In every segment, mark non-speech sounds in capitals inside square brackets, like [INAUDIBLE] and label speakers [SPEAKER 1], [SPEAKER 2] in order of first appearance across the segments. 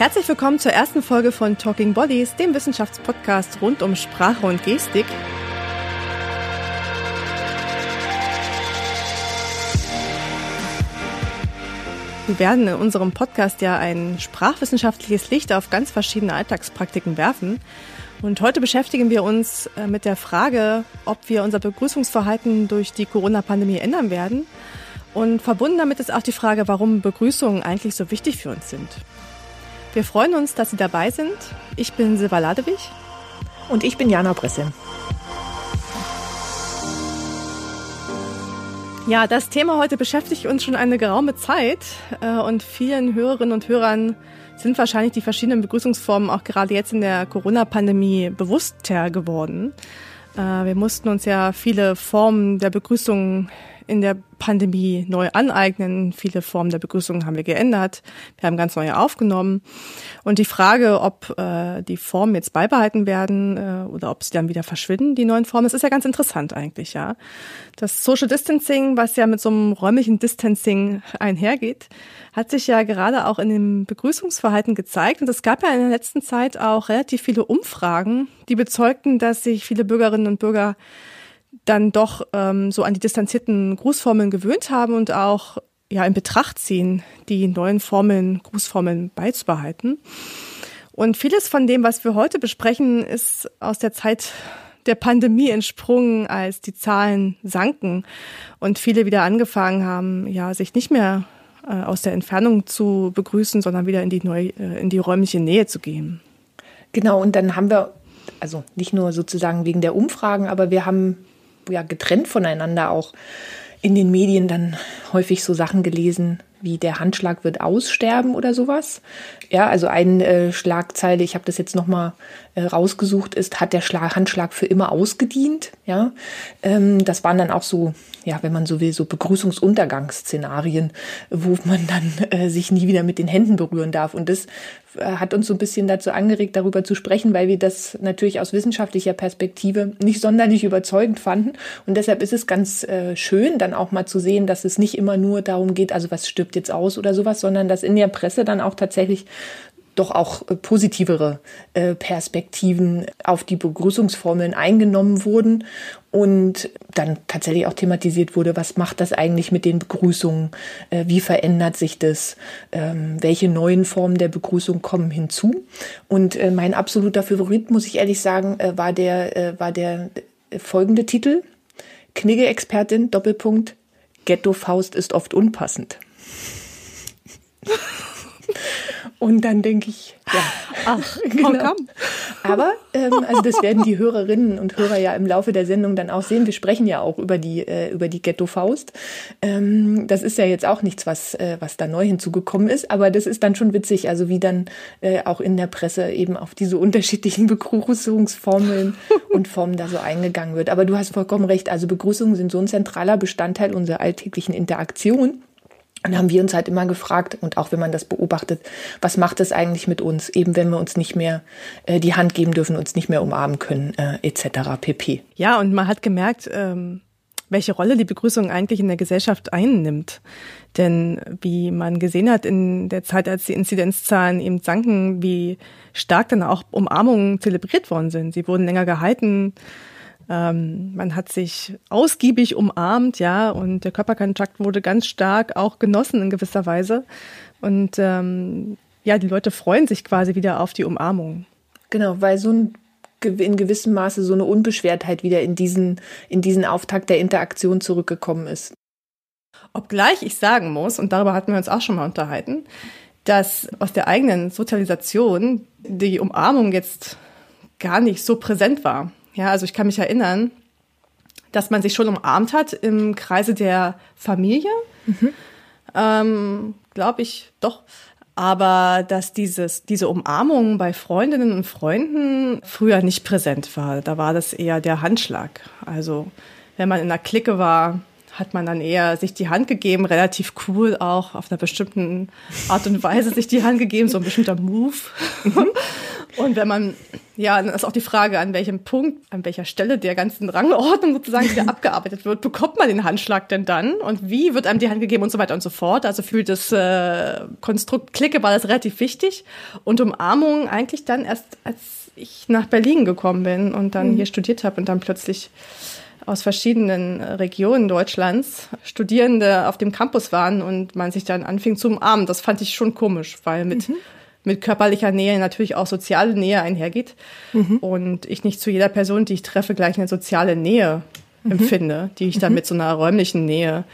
[SPEAKER 1] Herzlich willkommen zur ersten Folge von Talking Bodies, dem Wissenschaftspodcast rund um Sprache und Gestik. Wir werden in unserem Podcast ja ein sprachwissenschaftliches Licht auf ganz verschiedene Alltagspraktiken werfen. Und heute beschäftigen wir uns äh, mit der Frage, ob wir unser Begrüßungsverhalten durch die Corona-Pandemie ändern werden. Und verbunden damit ist auch die Frage, warum Begrüßungen eigentlich so wichtig für uns sind. Wir freuen uns, dass Sie dabei sind. Ich bin Silva Ladewig.
[SPEAKER 2] Und ich bin Jana Bresse.
[SPEAKER 1] Ja, das Thema heute beschäftigt uns schon eine geraume Zeit äh, und vielen Hörerinnen und Hörern sind wahrscheinlich die verschiedenen Begrüßungsformen auch gerade jetzt in der Corona-Pandemie bewusster geworden. Äh, wir mussten uns ja viele Formen der Begrüßung in der Pandemie neu aneignen. Viele Formen der Begrüßung haben wir geändert. Wir haben ganz neue aufgenommen. Und die Frage, ob äh, die Formen jetzt beibehalten werden äh, oder ob sie dann wieder verschwinden, die neuen Formen, das ist ja ganz interessant eigentlich, ja. Das Social Distancing, was ja mit so einem räumlichen Distancing einhergeht, hat sich ja gerade auch in dem Begrüßungsverhalten gezeigt. Und es gab ja in der letzten Zeit auch relativ viele Umfragen, die bezeugten, dass sich viele Bürgerinnen und Bürger dann doch ähm, so an die distanzierten Grußformeln gewöhnt haben und auch ja in Betracht ziehen, die neuen Formeln, Grußformeln beizubehalten. Und vieles von dem, was wir heute besprechen, ist aus der Zeit der Pandemie entsprungen, als die Zahlen sanken und viele wieder angefangen haben, ja, sich nicht mehr äh, aus der Entfernung zu begrüßen, sondern wieder in die neu, äh, in die räumliche Nähe zu gehen.
[SPEAKER 2] Genau, und dann haben wir, also nicht nur sozusagen wegen der Umfragen, aber wir haben ja getrennt voneinander auch in den Medien dann häufig so Sachen gelesen, wie der Handschlag wird aussterben oder sowas. Ja, also eine äh, Schlagzeile, ich habe das jetzt nochmal äh, rausgesucht, ist, hat der Schlag, Handschlag für immer ausgedient. Ja, ähm, das waren dann auch so, ja, wenn man so will, so Begrüßungsuntergangsszenarien, wo man dann äh, sich nie wieder mit den Händen berühren darf. Und das äh, hat uns so ein bisschen dazu angeregt, darüber zu sprechen, weil wir das natürlich aus wissenschaftlicher Perspektive nicht sonderlich überzeugend fanden. Und deshalb ist es ganz äh, schön, dann auch mal zu sehen, dass es nicht immer nur darum geht, also was stirbt jetzt aus oder sowas, sondern dass in der Presse dann auch tatsächlich doch auch äh, positivere äh, Perspektiven auf die Begrüßungsformeln eingenommen wurden und dann tatsächlich auch thematisiert wurde, was macht das eigentlich mit den Begrüßungen, äh, wie verändert sich das, ähm, welche neuen Formen der Begrüßung kommen hinzu. Und mein absoluter Favorit, muss ich ehrlich sagen, war der, war der folgende Titel. Knigge-Expertin, Doppelpunkt, Ghetto-Faust ist oft unpassend. Und dann denke ich, ja.
[SPEAKER 1] Ach, [LAUGHS] genau.
[SPEAKER 2] Aber ähm, also das werden die Hörerinnen und Hörer ja im Laufe der Sendung dann auch sehen. Wir sprechen ja auch über die äh, über die Ghetto Faust. Ähm, das ist ja jetzt auch nichts, was äh, was da neu hinzugekommen ist, aber das ist dann schon witzig, also wie dann äh, auch in der Presse eben auf diese unterschiedlichen [LAUGHS] Begrüßungsformeln und Formen da so eingegangen wird. Aber du hast vollkommen recht. Also Begrüßungen sind so ein zentraler Bestandteil unserer alltäglichen Interaktion. Und haben wir uns halt immer gefragt, und auch wenn man das beobachtet, was macht es eigentlich mit uns, eben wenn wir uns nicht mehr äh, die Hand geben dürfen, uns nicht mehr umarmen können, äh, etc. pp.
[SPEAKER 1] Ja, und man hat gemerkt, ähm, welche Rolle die Begrüßung eigentlich in der Gesellschaft einnimmt. Denn wie man gesehen hat in der Zeit, als die Inzidenzzahlen eben sanken, wie stark dann auch Umarmungen zelebriert worden sind. Sie wurden länger gehalten ähm, man hat sich ausgiebig umarmt, ja, und der Körperkontakt wurde ganz stark auch genossen in gewisser Weise. Und ähm, ja, die Leute freuen sich quasi wieder auf die Umarmung.
[SPEAKER 2] Genau, weil so ein in gewissem Maße so eine Unbeschwertheit wieder in diesen, in diesen Auftakt der Interaktion zurückgekommen ist.
[SPEAKER 1] Obgleich ich sagen muss, und darüber hatten wir uns auch schon mal unterhalten, dass aus der eigenen Sozialisation die Umarmung jetzt gar nicht so präsent war. Ja, also ich kann mich erinnern, dass man sich schon umarmt hat im Kreise der Familie. Mhm. Ähm, Glaube ich doch. Aber dass dieses, diese Umarmung bei Freundinnen und Freunden früher nicht präsent war. Da war das eher der Handschlag. Also wenn man in einer Clique war, hat man dann eher sich die Hand gegeben, relativ cool auch, auf einer bestimmten Art und Weise sich die Hand gegeben, so ein bestimmter Move. [LAUGHS] Und wenn man, ja, dann ist auch die Frage, an welchem Punkt, an welcher Stelle der ganzen Rangordnung sozusagen wieder [LAUGHS] abgearbeitet wird, bekommt man den Handschlag denn dann und wie wird einem die Hand gegeben und so weiter und so fort. Also für das äh, Konstrukt Clique war das relativ wichtig und Umarmung eigentlich dann erst, als ich nach Berlin gekommen bin und dann mhm. hier studiert habe und dann plötzlich aus verschiedenen Regionen Deutschlands Studierende auf dem Campus waren und man sich dann anfing zu umarmen. Das fand ich schon komisch, weil mit, mhm. Mit körperlicher Nähe natürlich auch soziale Nähe einhergeht. Mhm. Und ich nicht zu jeder Person, die ich treffe, gleich eine soziale Nähe mhm. empfinde, die ich dann mhm. mit so einer räumlichen Nähe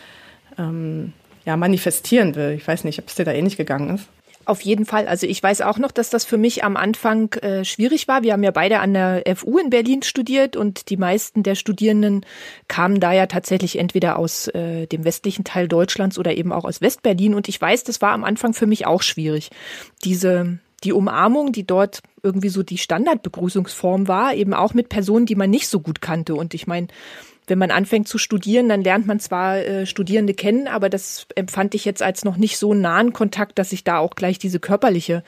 [SPEAKER 1] ähm, ja, manifestieren will. Ich weiß nicht, ob es dir da ähnlich gegangen ist.
[SPEAKER 2] Auf jeden Fall. Also ich weiß auch noch, dass das für mich am Anfang äh, schwierig war. Wir haben ja beide an der FU in Berlin studiert und die meisten der Studierenden kamen da ja tatsächlich entweder aus äh, dem westlichen Teil Deutschlands oder eben auch aus Westberlin. Und ich weiß, das war am Anfang für mich auch schwierig. Diese die Umarmung, die dort irgendwie so die Standardbegrüßungsform war, eben auch mit Personen, die man nicht so gut kannte. Und ich meine, wenn man anfängt zu studieren, dann lernt man zwar äh, Studierende kennen, aber das empfand ich jetzt als noch nicht so nahen Kontakt, dass ich da auch gleich diese körperliche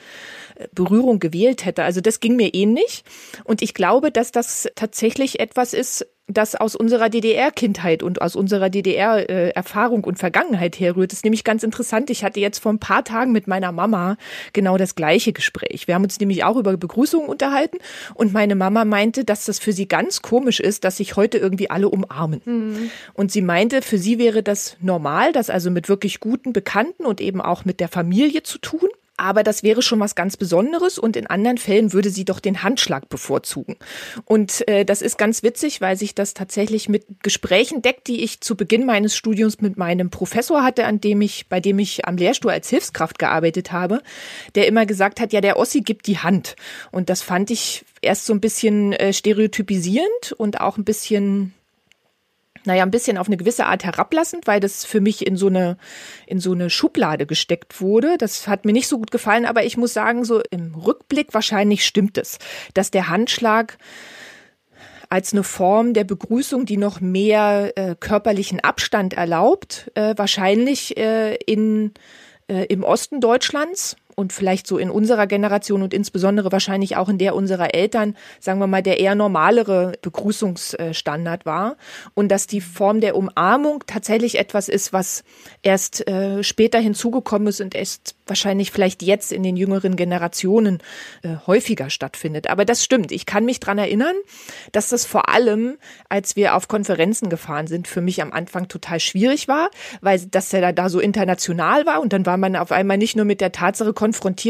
[SPEAKER 2] äh, Berührung gewählt hätte. Also das ging mir ähnlich. Und ich glaube, dass das tatsächlich etwas ist, das aus unserer DDR-Kindheit und aus unserer DDR-Erfahrung und Vergangenheit herrührt. Das ist nämlich ganz interessant. Ich hatte jetzt vor ein paar Tagen mit meiner Mama genau das gleiche Gespräch. Wir haben uns nämlich auch über Begrüßungen unterhalten und meine Mama meinte, dass das für sie ganz komisch ist, dass sich heute irgendwie alle umarmen. Mhm. Und sie meinte, für sie wäre das normal, das also mit wirklich guten Bekannten und eben auch mit der Familie zu tun aber das wäre schon was ganz Besonderes und in anderen Fällen würde sie doch den Handschlag bevorzugen. Und äh, das ist ganz witzig, weil sich das tatsächlich mit Gesprächen deckt, die ich zu Beginn meines Studiums mit meinem Professor hatte, an dem ich, bei dem ich am Lehrstuhl als Hilfskraft gearbeitet habe, der immer gesagt hat, ja, der Ossi gibt die Hand. Und das fand ich erst so ein bisschen äh, stereotypisierend und auch ein bisschen naja, ein bisschen auf eine gewisse Art herablassend, weil das für mich in so eine, in so eine Schublade gesteckt wurde. Das hat mir nicht so gut gefallen, aber ich muss sagen, so im Rückblick wahrscheinlich stimmt es, dass der Handschlag als eine Form der Begrüßung, die noch mehr äh, körperlichen Abstand erlaubt, äh, wahrscheinlich äh, in, äh, im Osten Deutschlands und vielleicht so in unserer Generation und insbesondere wahrscheinlich auch in der unserer Eltern, sagen wir mal, der eher normalere Begrüßungsstandard war und dass die Form der Umarmung tatsächlich etwas ist, was erst äh, später hinzugekommen ist und erst wahrscheinlich vielleicht jetzt in den jüngeren Generationen äh, häufiger stattfindet. Aber das stimmt. Ich kann mich dran erinnern, dass das vor allem, als wir auf Konferenzen gefahren sind, für mich am Anfang total schwierig war, weil das ja da so international war und dann war man auf einmal nicht nur mit der Tatsache konfrontiert,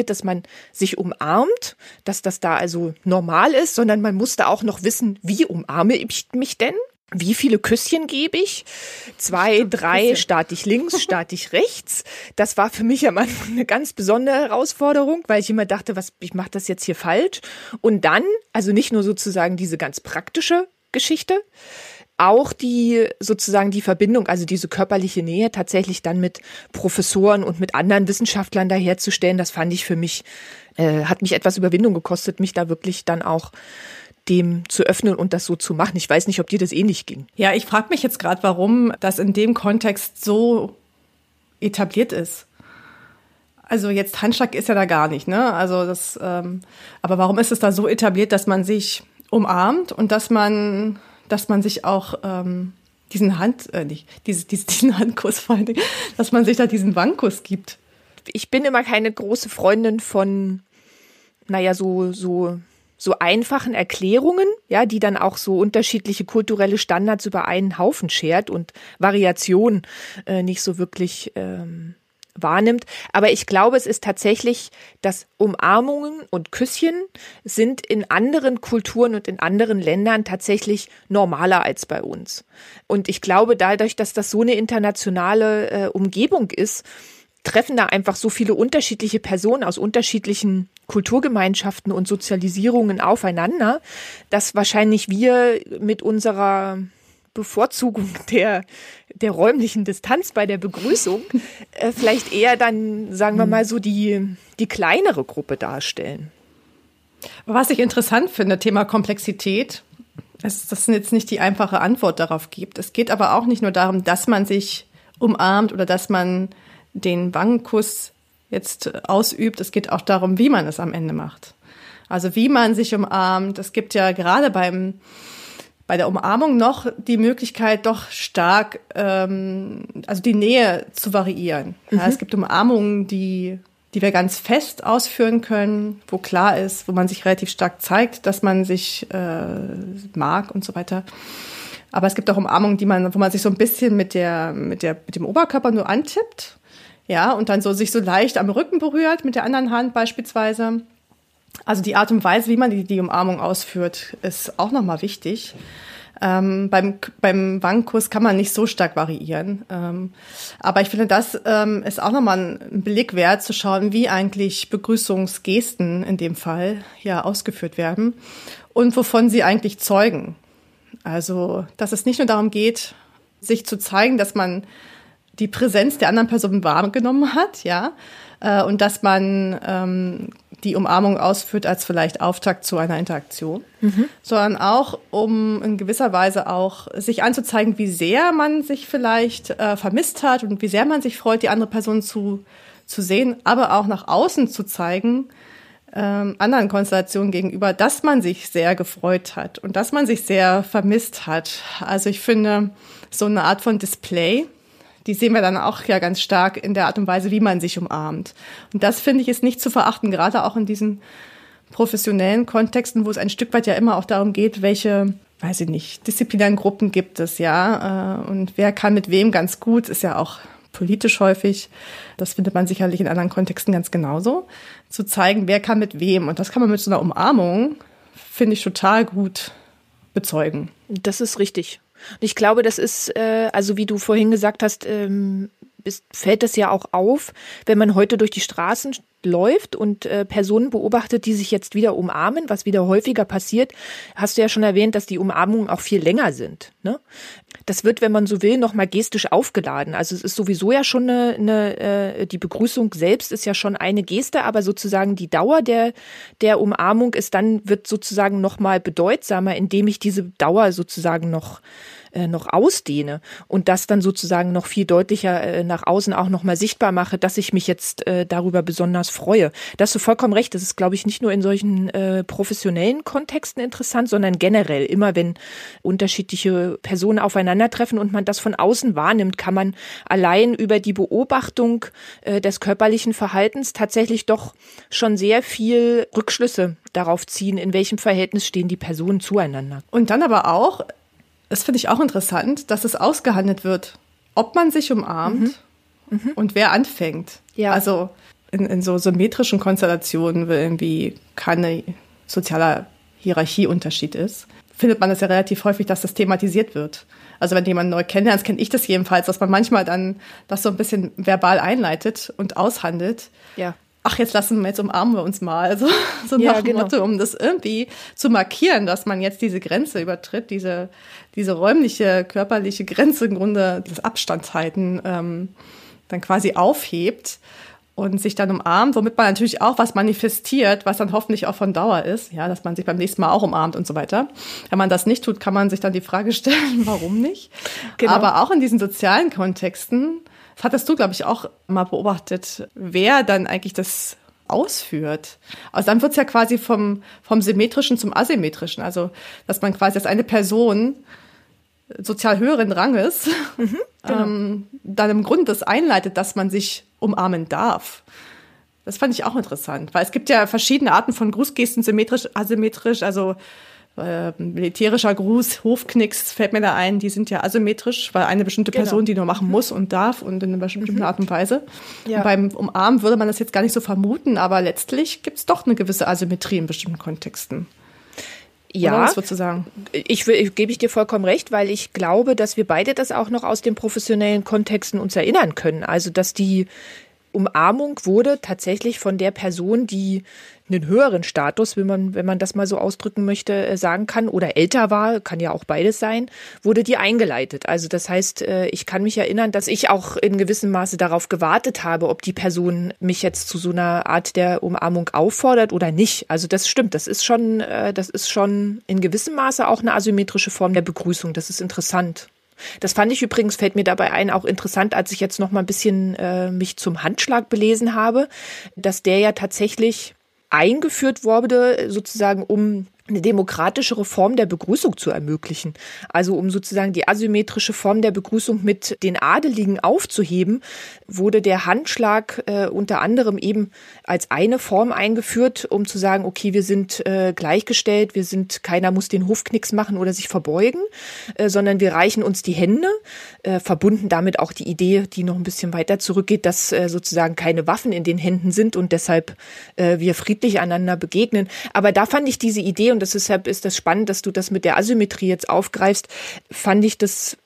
[SPEAKER 2] dass man sich umarmt, dass das da also normal ist, sondern man musste auch noch wissen, wie umarme ich mich denn? Wie viele Küsschen gebe ich? Zwei, drei, starte ich links, starte ich rechts. Das war für mich am Anfang eine ganz besondere Herausforderung, weil ich immer dachte, was, ich mache das jetzt hier falsch. Und dann, also nicht nur sozusagen diese ganz praktische Geschichte, auch die sozusagen die Verbindung, also diese körperliche Nähe tatsächlich dann mit Professoren und mit anderen Wissenschaftlern daherzustellen, das fand ich für mich, äh, hat mich etwas Überwindung gekostet, mich da wirklich dann auch dem zu öffnen und das so zu machen. Ich weiß nicht, ob dir das ähnlich ging.
[SPEAKER 1] Ja, ich frage mich jetzt gerade, warum das in dem Kontext so etabliert ist. Also jetzt Handschlag ist ja da gar nicht, ne? Also das, ähm, aber warum ist es da so etabliert, dass man sich umarmt und dass man dass man sich auch ähm, diesen Hand, äh, nicht, diese, diese, diesen Handkuss vor allen Dingen, dass man sich da diesen Wangkuss gibt.
[SPEAKER 2] Ich bin immer keine große Freundin von, naja, so, so, so einfachen Erklärungen, ja, die dann auch so unterschiedliche kulturelle Standards über einen Haufen schert und Variation äh, nicht so wirklich ähm, wahrnimmt. Aber ich glaube, es ist tatsächlich, dass Umarmungen und Küsschen sind in anderen Kulturen und in anderen Ländern tatsächlich normaler als bei uns. Und ich glaube, dadurch, dass das so eine internationale äh, Umgebung ist, treffen da einfach so viele unterschiedliche Personen aus unterschiedlichen Kulturgemeinschaften und Sozialisierungen aufeinander, dass wahrscheinlich wir mit unserer Bevorzugung der, der räumlichen Distanz bei der Begrüßung äh, vielleicht eher dann, sagen wir mal, so die, die kleinere Gruppe darstellen.
[SPEAKER 1] Was ich interessant finde, Thema Komplexität, ist, dass es jetzt nicht die einfache Antwort darauf gibt. Es geht aber auch nicht nur darum, dass man sich umarmt oder dass man den Wangenkuss jetzt ausübt. Es geht auch darum, wie man es am Ende macht. Also wie man sich umarmt. Es gibt ja gerade beim bei der Umarmung noch die Möglichkeit, doch stark, ähm, also die Nähe zu variieren. Mhm. Ja, es gibt Umarmungen, die, die wir ganz fest ausführen können, wo klar ist, wo man sich relativ stark zeigt, dass man sich äh, mag und so weiter. Aber es gibt auch Umarmungen, die man, wo man sich so ein bisschen mit der, mit der, mit dem Oberkörper nur antippt. Ja, und dann so sich so leicht am Rücken berührt mit der anderen Hand beispielsweise. Also die Art und Weise, wie man die, die Umarmung ausführt, ist auch nochmal wichtig. Ähm, beim, beim Wangenkuss kann man nicht so stark variieren. Ähm, aber ich finde, das ähm, ist auch nochmal ein Blick wert, zu schauen, wie eigentlich Begrüßungsgesten in dem Fall ja ausgeführt werden und wovon sie eigentlich zeugen. Also, dass es nicht nur darum geht, sich zu zeigen, dass man die Präsenz der anderen Person wahrgenommen hat, ja, äh, und dass man ähm, die Umarmung ausführt als vielleicht Auftakt zu einer Interaktion, mhm. sondern auch, um in gewisser Weise auch sich anzuzeigen, wie sehr man sich vielleicht äh, vermisst hat und wie sehr man sich freut, die andere Person zu, zu sehen, aber auch nach außen zu zeigen, ähm, anderen Konstellationen gegenüber, dass man sich sehr gefreut hat und dass man sich sehr vermisst hat. Also ich finde, so eine Art von Display die sehen wir dann auch ja ganz stark in der Art und Weise, wie man sich umarmt. Und das finde ich ist nicht zu verachten, gerade auch in diesen professionellen Kontexten, wo es ein Stück weit ja immer auch darum geht, welche, weiß ich nicht, disziplinären Gruppen gibt es, ja, äh, und wer kann mit wem ganz gut, ist ja auch politisch häufig. Das findet man sicherlich in anderen Kontexten ganz genauso. Zu zeigen, wer kann mit wem. Und das kann man mit so einer Umarmung, finde ich, total gut bezeugen.
[SPEAKER 2] Das ist richtig. Und ich glaube, das ist, äh, also wie du vorhin gesagt hast, ähm, ist, fällt das ja auch auf, wenn man heute durch die Straßen läuft und äh, Personen beobachtet, die sich jetzt wieder umarmen, was wieder häufiger passiert, hast du ja schon erwähnt, dass die Umarmungen auch viel länger sind. Ne? Das wird, wenn man so will, nochmal gestisch aufgeladen. Also es ist sowieso ja schon eine, eine äh, die Begrüßung selbst ist ja schon eine Geste, aber sozusagen die Dauer der, der Umarmung ist dann, wird sozusagen nochmal bedeutsamer, indem ich diese Dauer sozusagen noch äh, noch ausdehne und das dann sozusagen noch viel deutlicher äh, nach außen auch nochmal sichtbar mache, dass ich mich jetzt äh, darüber besonders freue. Da hast du vollkommen recht. Das ist, glaube ich, nicht nur in solchen professionellen Kontexten interessant, sondern generell. Immer wenn unterschiedliche Personen aufeinandertreffen und man das von außen wahrnimmt, kann man allein über die Beobachtung des körperlichen Verhaltens tatsächlich doch schon sehr viel Rückschlüsse darauf ziehen, in welchem Verhältnis stehen die Personen zueinander.
[SPEAKER 1] Und dann aber auch, das finde ich auch interessant, dass es ausgehandelt wird, ob man sich umarmt mhm. Mhm. und wer anfängt. Ja. Also in, in so symmetrischen Konstellationen, wo irgendwie keine sozialer Hierarchieunterschied ist, findet man das ja relativ häufig, dass das thematisiert wird. Also wenn jemand neu kennenlernt, kenne ich das jedenfalls, dass man manchmal dann das so ein bisschen verbal einleitet und aushandelt. Ja ach, jetzt lassen wir, jetzt umarmen wir uns mal. [LAUGHS] So, so nach ja, genau. Motto, um das irgendwie zu markieren, dass man jetzt diese Grenze übertritt, diese, diese räumliche, körperliche Grenze im Grunde, das Abstandshalten ähm, dann quasi aufhebt und sich dann umarmt, womit man natürlich auch was manifestiert, was dann hoffentlich auch von Dauer ist, ja, dass man sich beim nächsten Mal auch umarmt und so weiter. Wenn man das nicht tut, kann man sich dann die Frage [LAUGHS] stellen, warum nicht? Genau. Aber auch in diesen sozialen Kontexten das hattest du, glaube ich, auch mal beobachtet, wer dann eigentlich das ausführt. Also dann wird es ja quasi vom, vom Symmetrischen zum Asymmetrischen. Also, dass man quasi als eine Person sozial höheren Ranges mhm, genau. ähm, dann im Grunde das einleitet, dass man sich umarmen darf. Das fand ich auch interessant, weil es gibt ja verschiedene Arten von Grußgesten, symmetrisch, asymmetrisch. Also äh, militärischer Gruß, Hofknicks fällt mir da ein, die sind ja asymmetrisch, weil eine bestimmte genau. Person die nur machen mhm. muss und darf und in einer bestimmten mhm. Art und Weise. Ja. Und beim Umarmen würde man das jetzt gar nicht so vermuten, aber letztlich gibt es doch eine gewisse Asymmetrie in bestimmten Kontexten.
[SPEAKER 2] Ja? Ich, ich gebe ich dir vollkommen recht, weil ich glaube, dass wir beide das auch noch aus den professionellen Kontexten uns erinnern können. Also, dass die Umarmung wurde tatsächlich von der Person, die einen höheren Status, wenn man, wenn man das mal so ausdrücken möchte, äh, sagen kann, oder älter war, kann ja auch beides sein, wurde die eingeleitet. Also das heißt, äh, ich kann mich erinnern, dass ich auch in gewissem Maße darauf gewartet habe, ob die Person mich jetzt zu so einer Art der Umarmung auffordert oder nicht. Also das stimmt, das ist schon, äh, das ist schon in gewissem Maße auch eine asymmetrische Form der Begrüßung. Das ist interessant. Das fand ich übrigens, fällt mir dabei ein, auch interessant, als ich jetzt noch mal ein bisschen äh, mich zum Handschlag belesen habe, dass der ja tatsächlich eingeführt wurde, sozusagen um eine demokratischere Form der Begrüßung zu ermöglichen. Also um sozusagen die asymmetrische Form der Begrüßung mit den Adeligen aufzuheben, wurde der Handschlag äh, unter anderem eben als eine Form eingeführt, um zu sagen, okay, wir sind äh, gleichgestellt, wir sind, keiner muss den Hofknicks machen oder sich verbeugen, äh, sondern wir reichen uns die Hände, äh, verbunden damit auch die Idee, die noch ein bisschen weiter zurückgeht, dass äh, sozusagen keine Waffen in den Händen sind und deshalb äh, wir friedlich einander begegnen. Aber da fand ich diese Idee und deshalb ist das spannend, dass du das mit der Asymmetrie jetzt aufgreifst, fand ich das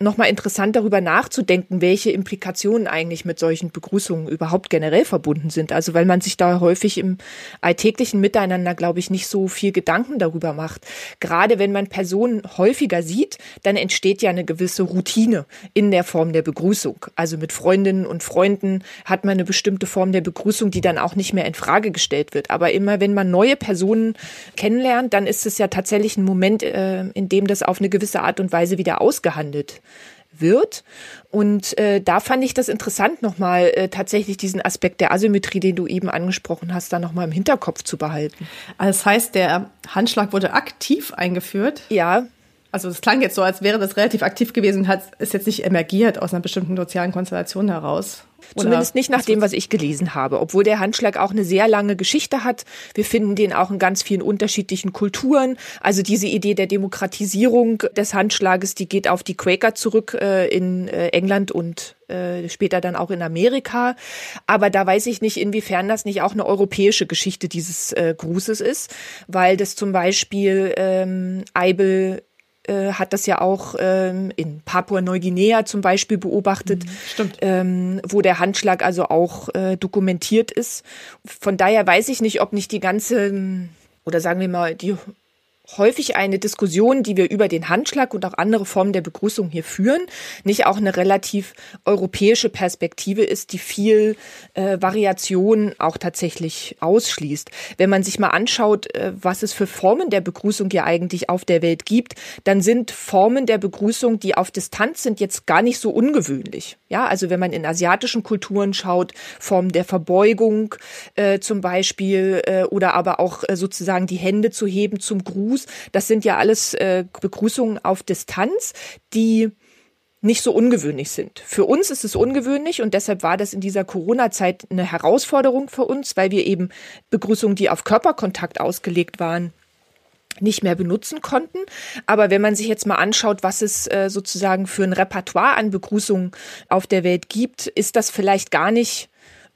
[SPEAKER 2] nochmal interessant darüber nachzudenken, welche Implikationen eigentlich mit solchen Begrüßungen überhaupt generell verbunden sind. Also weil man sich da häufig im alltäglichen Miteinander, glaube ich, nicht so viel Gedanken darüber macht. Gerade wenn man Personen häufiger sieht, dann entsteht ja eine gewisse Routine in der Form der Begrüßung. Also mit Freundinnen und Freunden hat man eine bestimmte Form der Begrüßung, die dann auch nicht mehr in Frage gestellt wird. Aber immer wenn man neue Personen kennenlernt, dann ist es ja tatsächlich ein Moment, äh, in dem das auf eine gewisse Art und Weise wieder ausgehandelt wird. Und äh, da fand ich das interessant, nochmal äh, tatsächlich diesen Aspekt der Asymmetrie, den du eben angesprochen hast, da nochmal im Hinterkopf zu behalten.
[SPEAKER 1] Also das heißt, der Handschlag wurde aktiv eingeführt?
[SPEAKER 2] Ja.
[SPEAKER 1] Also es klang jetzt so, als wäre das relativ aktiv gewesen, hat ist jetzt nicht emergiert aus einer bestimmten sozialen Konstellation heraus.
[SPEAKER 2] Zumindest nicht nach dem, was ich gelesen habe. Obwohl der Handschlag auch eine sehr lange Geschichte hat. Wir finden den auch in ganz vielen unterschiedlichen Kulturen. Also diese Idee der Demokratisierung des Handschlages, die geht auf die Quaker zurück äh, in äh, England und äh, später dann auch in Amerika. Aber da weiß ich nicht, inwiefern das nicht auch eine europäische Geschichte dieses äh, Grußes ist, weil das zum Beispiel ähm, Eibel äh, hat das ja auch ähm, in Papua-Neuguinea zum Beispiel beobachtet, mhm,
[SPEAKER 1] Stimmt.
[SPEAKER 2] Ähm, wo der Handschlag also auch äh, dokumentiert ist. Von daher weiß ich nicht, ob nicht die ganze, oder sagen wir mal, die häufig eine Diskussion, die wir über den Handschlag und auch andere Formen der Begrüßung hier führen, nicht auch eine relativ europäische Perspektive ist, die viel äh, Variation auch tatsächlich ausschließt. Wenn man sich mal anschaut, äh, was es für Formen der Begrüßung hier eigentlich auf der Welt gibt, dann sind Formen der Begrüßung, die auf Distanz sind, jetzt gar nicht so ungewöhnlich. Ja, also wenn man in asiatischen Kulturen schaut, Formen der Verbeugung äh, zum Beispiel äh, oder aber auch äh, sozusagen die Hände zu heben zum Gruß, das sind ja alles äh, Begrüßungen auf Distanz, die nicht so ungewöhnlich sind. Für uns ist es ungewöhnlich und deshalb war das in dieser Corona-Zeit eine Herausforderung für uns, weil wir eben Begrüßungen, die auf Körperkontakt ausgelegt waren, nicht mehr benutzen konnten. Aber wenn man sich jetzt mal anschaut, was es äh, sozusagen für ein Repertoire an Begrüßungen auf der Welt gibt, ist das vielleicht gar nicht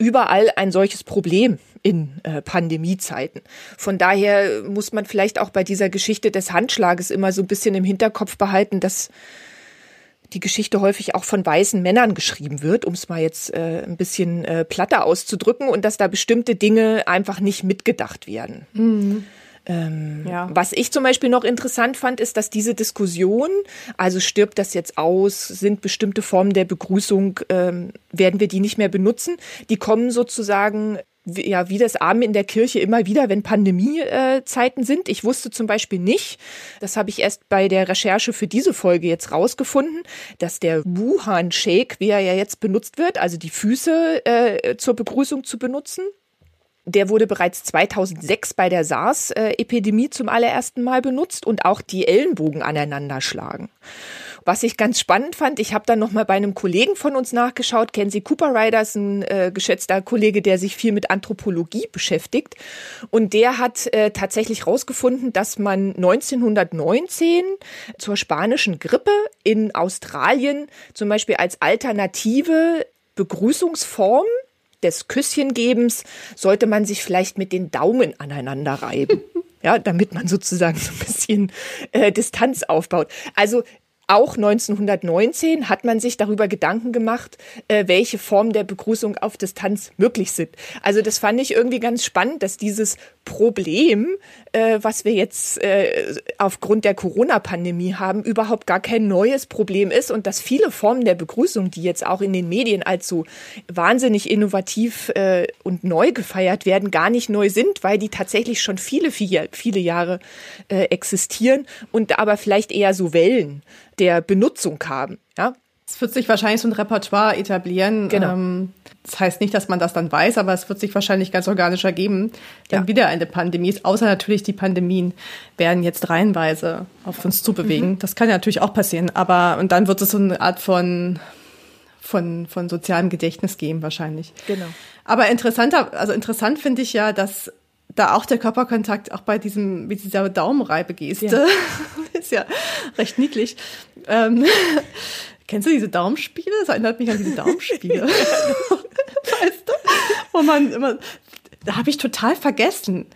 [SPEAKER 2] überall ein solches Problem in äh, Pandemiezeiten. Von daher muss man vielleicht auch bei dieser Geschichte des Handschlages immer so ein bisschen im Hinterkopf behalten, dass die Geschichte häufig auch von weißen Männern geschrieben wird, um es mal jetzt äh, ein bisschen äh, platter auszudrücken, und dass da bestimmte Dinge einfach nicht mitgedacht werden. Mhm. Ähm, ja. Was ich zum Beispiel noch interessant fand, ist, dass diese Diskussion, also stirbt das jetzt aus, sind bestimmte Formen der Begrüßung, ähm, werden wir die nicht mehr benutzen, die kommen sozusagen wie, ja, wie das Abend in der Kirche immer wieder, wenn Pandemiezeiten sind. Ich wusste zum Beispiel nicht, das habe ich erst bei der Recherche für diese Folge jetzt rausgefunden, dass der Wuhan-Shake, wie er ja jetzt benutzt wird, also die Füße äh, zur Begrüßung zu benutzen, der wurde bereits 2006 bei der SARS-Epidemie zum allerersten Mal benutzt und auch die Ellenbogen aneinander schlagen. Was ich ganz spannend fand, ich habe dann noch mal bei einem Kollegen von uns nachgeschaut, Kenzie Cooper Ryder ist ein äh, geschätzter Kollege, der sich viel mit Anthropologie beschäftigt und der hat äh, tatsächlich herausgefunden, dass man 1919 zur spanischen Grippe in Australien zum Beispiel als alternative Begrüßungsform des Küsschengebens sollte man sich vielleicht mit den Daumen aneinander reiben. [LAUGHS] Ja, damit man sozusagen so ein bisschen äh, Distanz aufbaut. Also auch 1919 hat man sich darüber Gedanken gemacht, äh, welche Formen der Begrüßung auf Distanz möglich sind. Also das fand ich irgendwie ganz spannend, dass dieses Problem, äh, was wir jetzt äh, aufgrund der Corona-Pandemie haben, überhaupt gar kein neues Problem ist und dass viele Formen der Begrüßung, die jetzt auch in den Medien als so wahnsinnig innovativ und neu gefeiert werden, gar nicht neu sind, weil die tatsächlich schon viele, viele, viele Jahre existieren und aber vielleicht eher so Wellen der Benutzung haben. Ja?
[SPEAKER 1] Das wird sich wahrscheinlich so ein Repertoire etablieren.
[SPEAKER 2] Genau.
[SPEAKER 1] Ähm, das heißt nicht, dass man das dann weiß, aber es wird sich wahrscheinlich ganz organisch ergeben, wenn
[SPEAKER 2] Ja.
[SPEAKER 1] wieder eine Pandemie ist. Außer natürlich die Pandemien werden jetzt reihenweise auf uns zubewegen. Das kann ja natürlich auch passieren. Aber und dann wird es so eine Art von von von sozialem Gedächtnis geben wahrscheinlich.
[SPEAKER 2] Genau.
[SPEAKER 1] Aber interessanter, also interessant finde ich ja, dass da auch der Körperkontakt auch bei diesem, wie dieser Daumenreibegeste,
[SPEAKER 2] Ja. [LAUGHS]
[SPEAKER 1] ist ja recht niedlich. Ähm, [LAUGHS] kennst du diese Daumenspiele? Das erinnert mich an diese Daumenspiele. [LAUGHS] weißt du? Wo man immer, da habe ich total vergessen,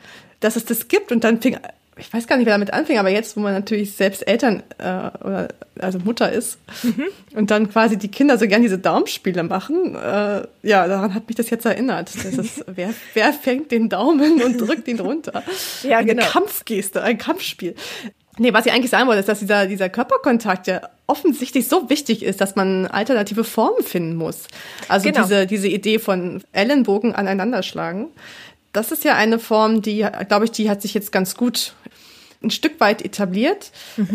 [SPEAKER 1] dass es das gibt und dann fing, ich weiß gar nicht, wer damit anfing, aber jetzt, wo man natürlich selbst Eltern äh, oder also Mutter ist und dann quasi die Kinder so gern diese Daumenspiele machen, äh, ja, daran hat mich das jetzt erinnert. Das ist, [LAUGHS] wer, wer fängt den Daumen und drückt ihn runter? [LAUGHS]
[SPEAKER 2] Ja,
[SPEAKER 1] Eine
[SPEAKER 2] genau.
[SPEAKER 1] Kampfgeste, ein Kampfspiel. Nee, was ich eigentlich sagen wollte, ist, dass dieser, dieser Körperkontakt ja offensichtlich so wichtig ist, dass man alternative Formen finden muss. Also
[SPEAKER 2] Genau.
[SPEAKER 1] diese, diese Idee von Ellenbogen aneinanderschlagen. Das ist ja eine Form, die, glaube ich, die hat sich jetzt ganz gut ein Stück weit etabliert.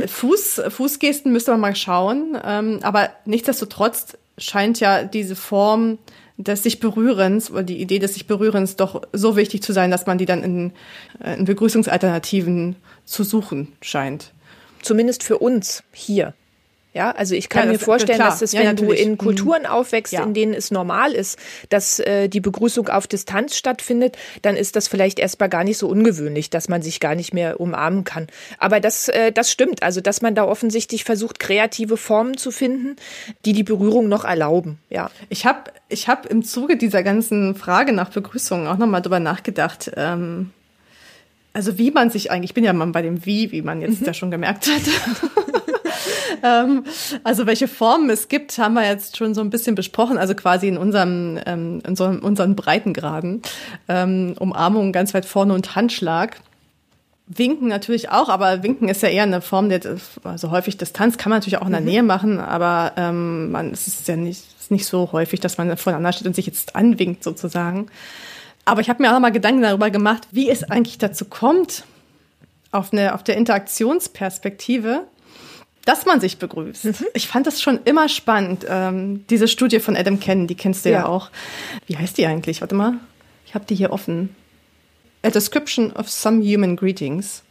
[SPEAKER 1] Fuß, Fußgesten müsste man mal schauen. Ähm, aber nichtsdestotrotz scheint ja diese Form des sich Berührens oder die Idee des sich Berührens doch so wichtig zu sein, dass man die dann in, äh, in Begrüßungsalternativen zu suchen scheint.
[SPEAKER 2] Zumindest für uns hier. Ja, also ich kann
[SPEAKER 1] Ja,
[SPEAKER 2] mir
[SPEAKER 1] das-
[SPEAKER 2] vorstellen,
[SPEAKER 1] klar.
[SPEAKER 2] dass es,
[SPEAKER 1] Ja,
[SPEAKER 2] wenn du
[SPEAKER 1] natürlich.
[SPEAKER 2] in
[SPEAKER 1] Mhm.
[SPEAKER 2] Kulturen aufwächst,
[SPEAKER 1] Ja.
[SPEAKER 2] in denen es normal ist, dass äh, die Begrüßung auf Distanz stattfindet, dann ist das vielleicht erstmal gar nicht so ungewöhnlich, dass man sich gar nicht mehr umarmen kann. Aber das, äh, das stimmt. Also, dass man da offensichtlich versucht, kreative Formen zu finden, die die Berührung noch erlauben. Ja.
[SPEAKER 1] Ich habe ich hab im Zuge dieser ganzen Frage nach Begrüßungen auch nochmal drüber nachgedacht. Ähm, also wie man sich eigentlich, ich bin ja mal bei dem Wie, wie man jetzt ja schon gemerkt hat. [LAUGHS] ähm, also welche Formen es gibt, haben wir jetzt schon so ein bisschen besprochen, also quasi in unserem, ähm, in so, unseren Breitengraden. Ähm, Umarmung ganz weit vorne und Handschlag. Winken natürlich auch, aber Winken ist ja eher eine Form der, also häufig Distanz kann man natürlich auch in der Nähe machen, aber ähm, man, es ist ja nicht, ist nicht so häufig, dass man voneinander steht und sich jetzt anwinkt sozusagen. Aber ich habe mir auch mal Gedanken darüber gemacht, wie es eigentlich dazu kommt, auf, eine, auf der Interaktionsperspektive, dass man sich begrüßt. Ich fand das schon immer spannend. Ähm, diese Studie von Adam Cannon, die kennst du ja,
[SPEAKER 2] Ja.
[SPEAKER 1] auch. Wie heißt die eigentlich? Warte mal, ich habe die hier offen. A Description of Some Human Greetings.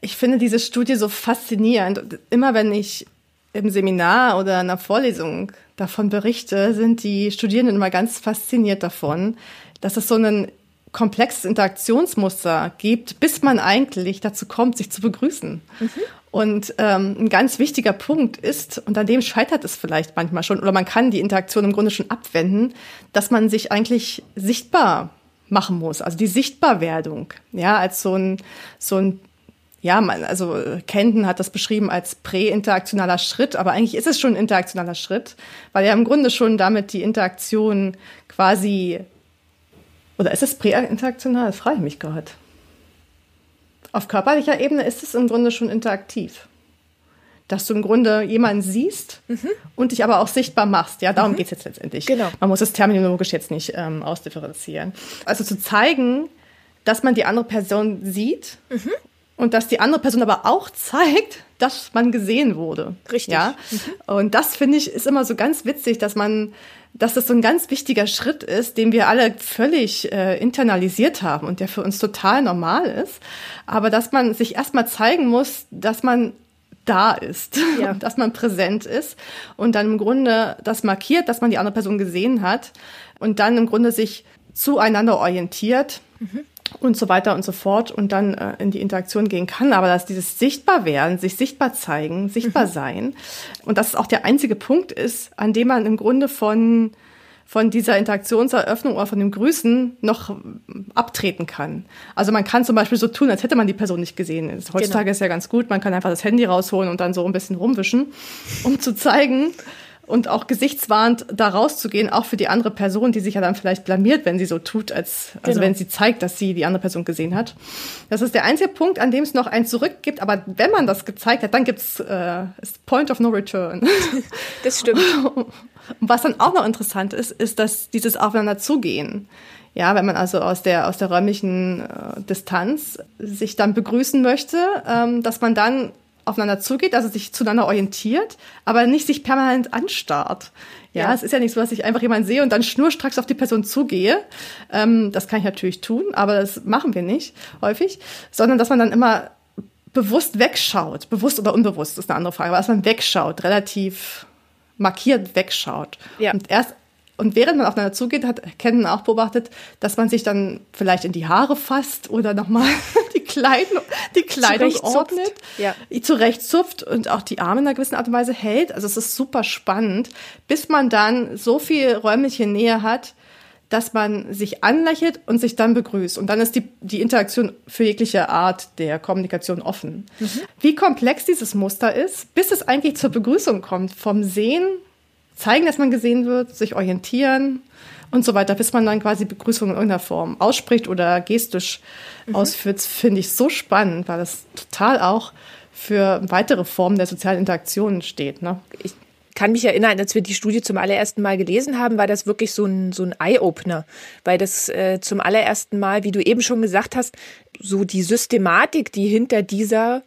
[SPEAKER 1] Ich finde diese Studie so faszinierend. Und Immer wenn ich im Seminar oder in einer Vorlesung davon berichte, sind die Studierenden immer ganz fasziniert davon, dass es so ein komplexes Interaktionsmuster gibt, bis man eigentlich dazu kommt, sich zu begrüßen. Und ähm, ein ganz wichtiger Punkt ist, und an dem scheitert es vielleicht manchmal schon, oder man kann die Interaktion im Grunde schon abwenden, dass man sich eigentlich sichtbar machen muss. Also die Sichtbarwerdung, ja, als so ein, so ein ja, man, also äh, Kenton hat das beschrieben als präinteraktionaler Schritt, aber eigentlich ist es schon ein interaktionaler Schritt, weil ja im Grunde schon damit die Interaktion quasi, oder ist es präinteraktional? Das frage ich mich gerade. Auf körperlicher Ebene ist es im Grunde schon interaktiv. Dass du im Grunde jemanden siehst und dich aber auch sichtbar machst. Ja, darum geht's jetzt letztendlich.
[SPEAKER 2] Genau.
[SPEAKER 1] Man muss es terminologisch jetzt nicht ähm, ausdifferenzieren. Also zu zeigen, dass man die andere Person sieht und dass die andere Person aber auch zeigt, dass man gesehen wurde.
[SPEAKER 2] Richtig.
[SPEAKER 1] Ja? Und das finde ich ist immer so ganz witzig, dass man, dass das so ein ganz wichtiger Schritt ist, den wir alle völlig äh, internalisiert haben und der für uns total normal ist. Aber dass man sich erstmal zeigen muss, dass man da ist,
[SPEAKER 2] Ja. [LAUGHS]
[SPEAKER 1] dass man präsent ist und dann im Grunde das markiert, dass man die andere Person gesehen hat und dann im Grunde sich zueinander orientiert und so weiter und so fort und dann äh, in die Interaktion gehen kann. Aber dass dieses Sichtbarwerden, sich sichtbar zeigen, sichtbar sein und dass es auch der einzige Punkt ist, an dem man im Grunde von von dieser Interaktionseröffnung oder von dem Grüßen noch abtreten kann. Also man kann zum Beispiel so tun, als hätte man die Person nicht gesehen. Heutzutage
[SPEAKER 2] Genau.
[SPEAKER 1] ist ja ganz gut, man kann einfach das Handy rausholen und dann so ein bisschen rumwischen, um zu zeigen und auch gesichtswahrend da rauszugehen, auch für die andere Person, die sich ja dann vielleicht blamiert, wenn sie so tut, als also
[SPEAKER 2] Genau.
[SPEAKER 1] wenn sie zeigt, dass sie die andere Person gesehen hat. Das ist der einzige Punkt, an dem es noch ein Zurück gibt. Aber wenn man das gezeigt hat, dann gibt's äh, Point of No Return. [LAUGHS]
[SPEAKER 2] Das stimmt.
[SPEAKER 1] Und [LAUGHS] was dann auch noch interessant ist, ist, dass dieses Aufeinander zugehen. Ja, wenn man also aus der, aus der räumlichen äh, Distanz sich dann begrüßen möchte, ähm, dass man dann aufeinander zugeht, also sich zueinander orientiert, aber nicht sich permanent anstarrt. Ja, ja, es ist ja nicht so, dass ich einfach jemanden sehe und dann schnurstracks auf die Person zugehe. Ähm, das kann ich natürlich tun, aber das machen wir nicht häufig, sondern dass man dann immer bewusst wegschaut, bewusst oder unbewusst ist eine andere Frage, aber dass man wegschaut, relativ markiert wegschaut. Ja. Und erst und während man aufeinander zugeht, hat Ken auch beobachtet, dass man sich dann vielleicht in die Haare fasst oder nochmal [LAUGHS] Kleidung, die Kleidung ordnet, ja. zurechtzupft und auch die Arme in einer gewissen Art und Weise hält. Also es ist super spannend, bis man dann so viel räumliche Nähe hat, dass man sich anlächelt und sich dann begrüßt. Und dann ist die, die Interaktion für jegliche Art der Kommunikation offen. Mhm. Wie komplex dieses Muster ist, bis es eigentlich zur Begrüßung kommt, vom Sehen zeigen, dass man gesehen wird, sich orientieren und so weiter, bis man dann quasi Begrüßung in irgendeiner Form ausspricht oder gestisch mhm. ausführt, finde ich so spannend, weil das total auch für weitere Formen der sozialen Interaktion steht. Ne?
[SPEAKER 2] Ich kann mich erinnern, als wir die Studie zum allerersten Mal gelesen haben, war das wirklich so ein, so ein Eye-Opener, weil das äh, zum allerersten Mal, wie du eben schon gesagt hast, so die Systematik, die hinter dieser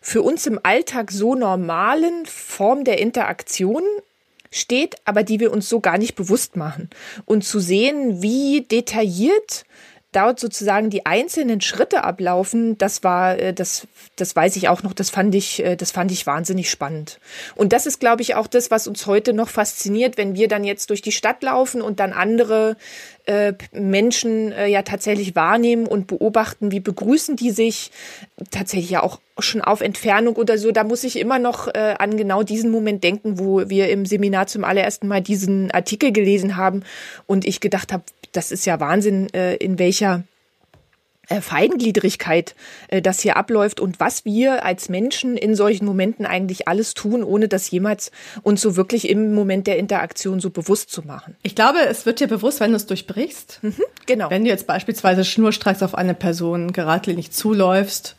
[SPEAKER 2] für uns im Alltag so normalen Form der Interaktion steht, aber die wir uns so gar nicht bewusst machen. Und zu sehen, wie detailliert dort sozusagen die einzelnen Schritte ablaufen, das war, äh, das, das weiß ich auch noch, das fand ich, äh, das fand ich wahnsinnig spannend. Und das ist, glaube ich, auch das, was uns heute noch fasziniert, wenn wir dann jetzt durch die Stadt laufen und dann andere äh, Menschen äh, ja tatsächlich wahrnehmen und beobachten, wie begrüßen die sich, tatsächlich ja auch schon auf Entfernung oder so. Da muss ich immer noch äh, an genau diesen Moment denken, wo wir im Seminar zum allerersten Mal diesen Artikel gelesen haben und ich gedacht habe, das ist ja Wahnsinn, äh, in welcher Feingliedrigkeit äh, das hier abläuft und was wir als Menschen in solchen Momenten eigentlich alles tun, ohne das jemals uns so wirklich im Moment der Interaktion so bewusst zu machen.
[SPEAKER 1] Ich glaube, es wird dir bewusst, wenn du es durchbrichst. Mhm, genau. Wenn du jetzt beispielsweise schnurstracks auf eine Person geradlinig zuläufst,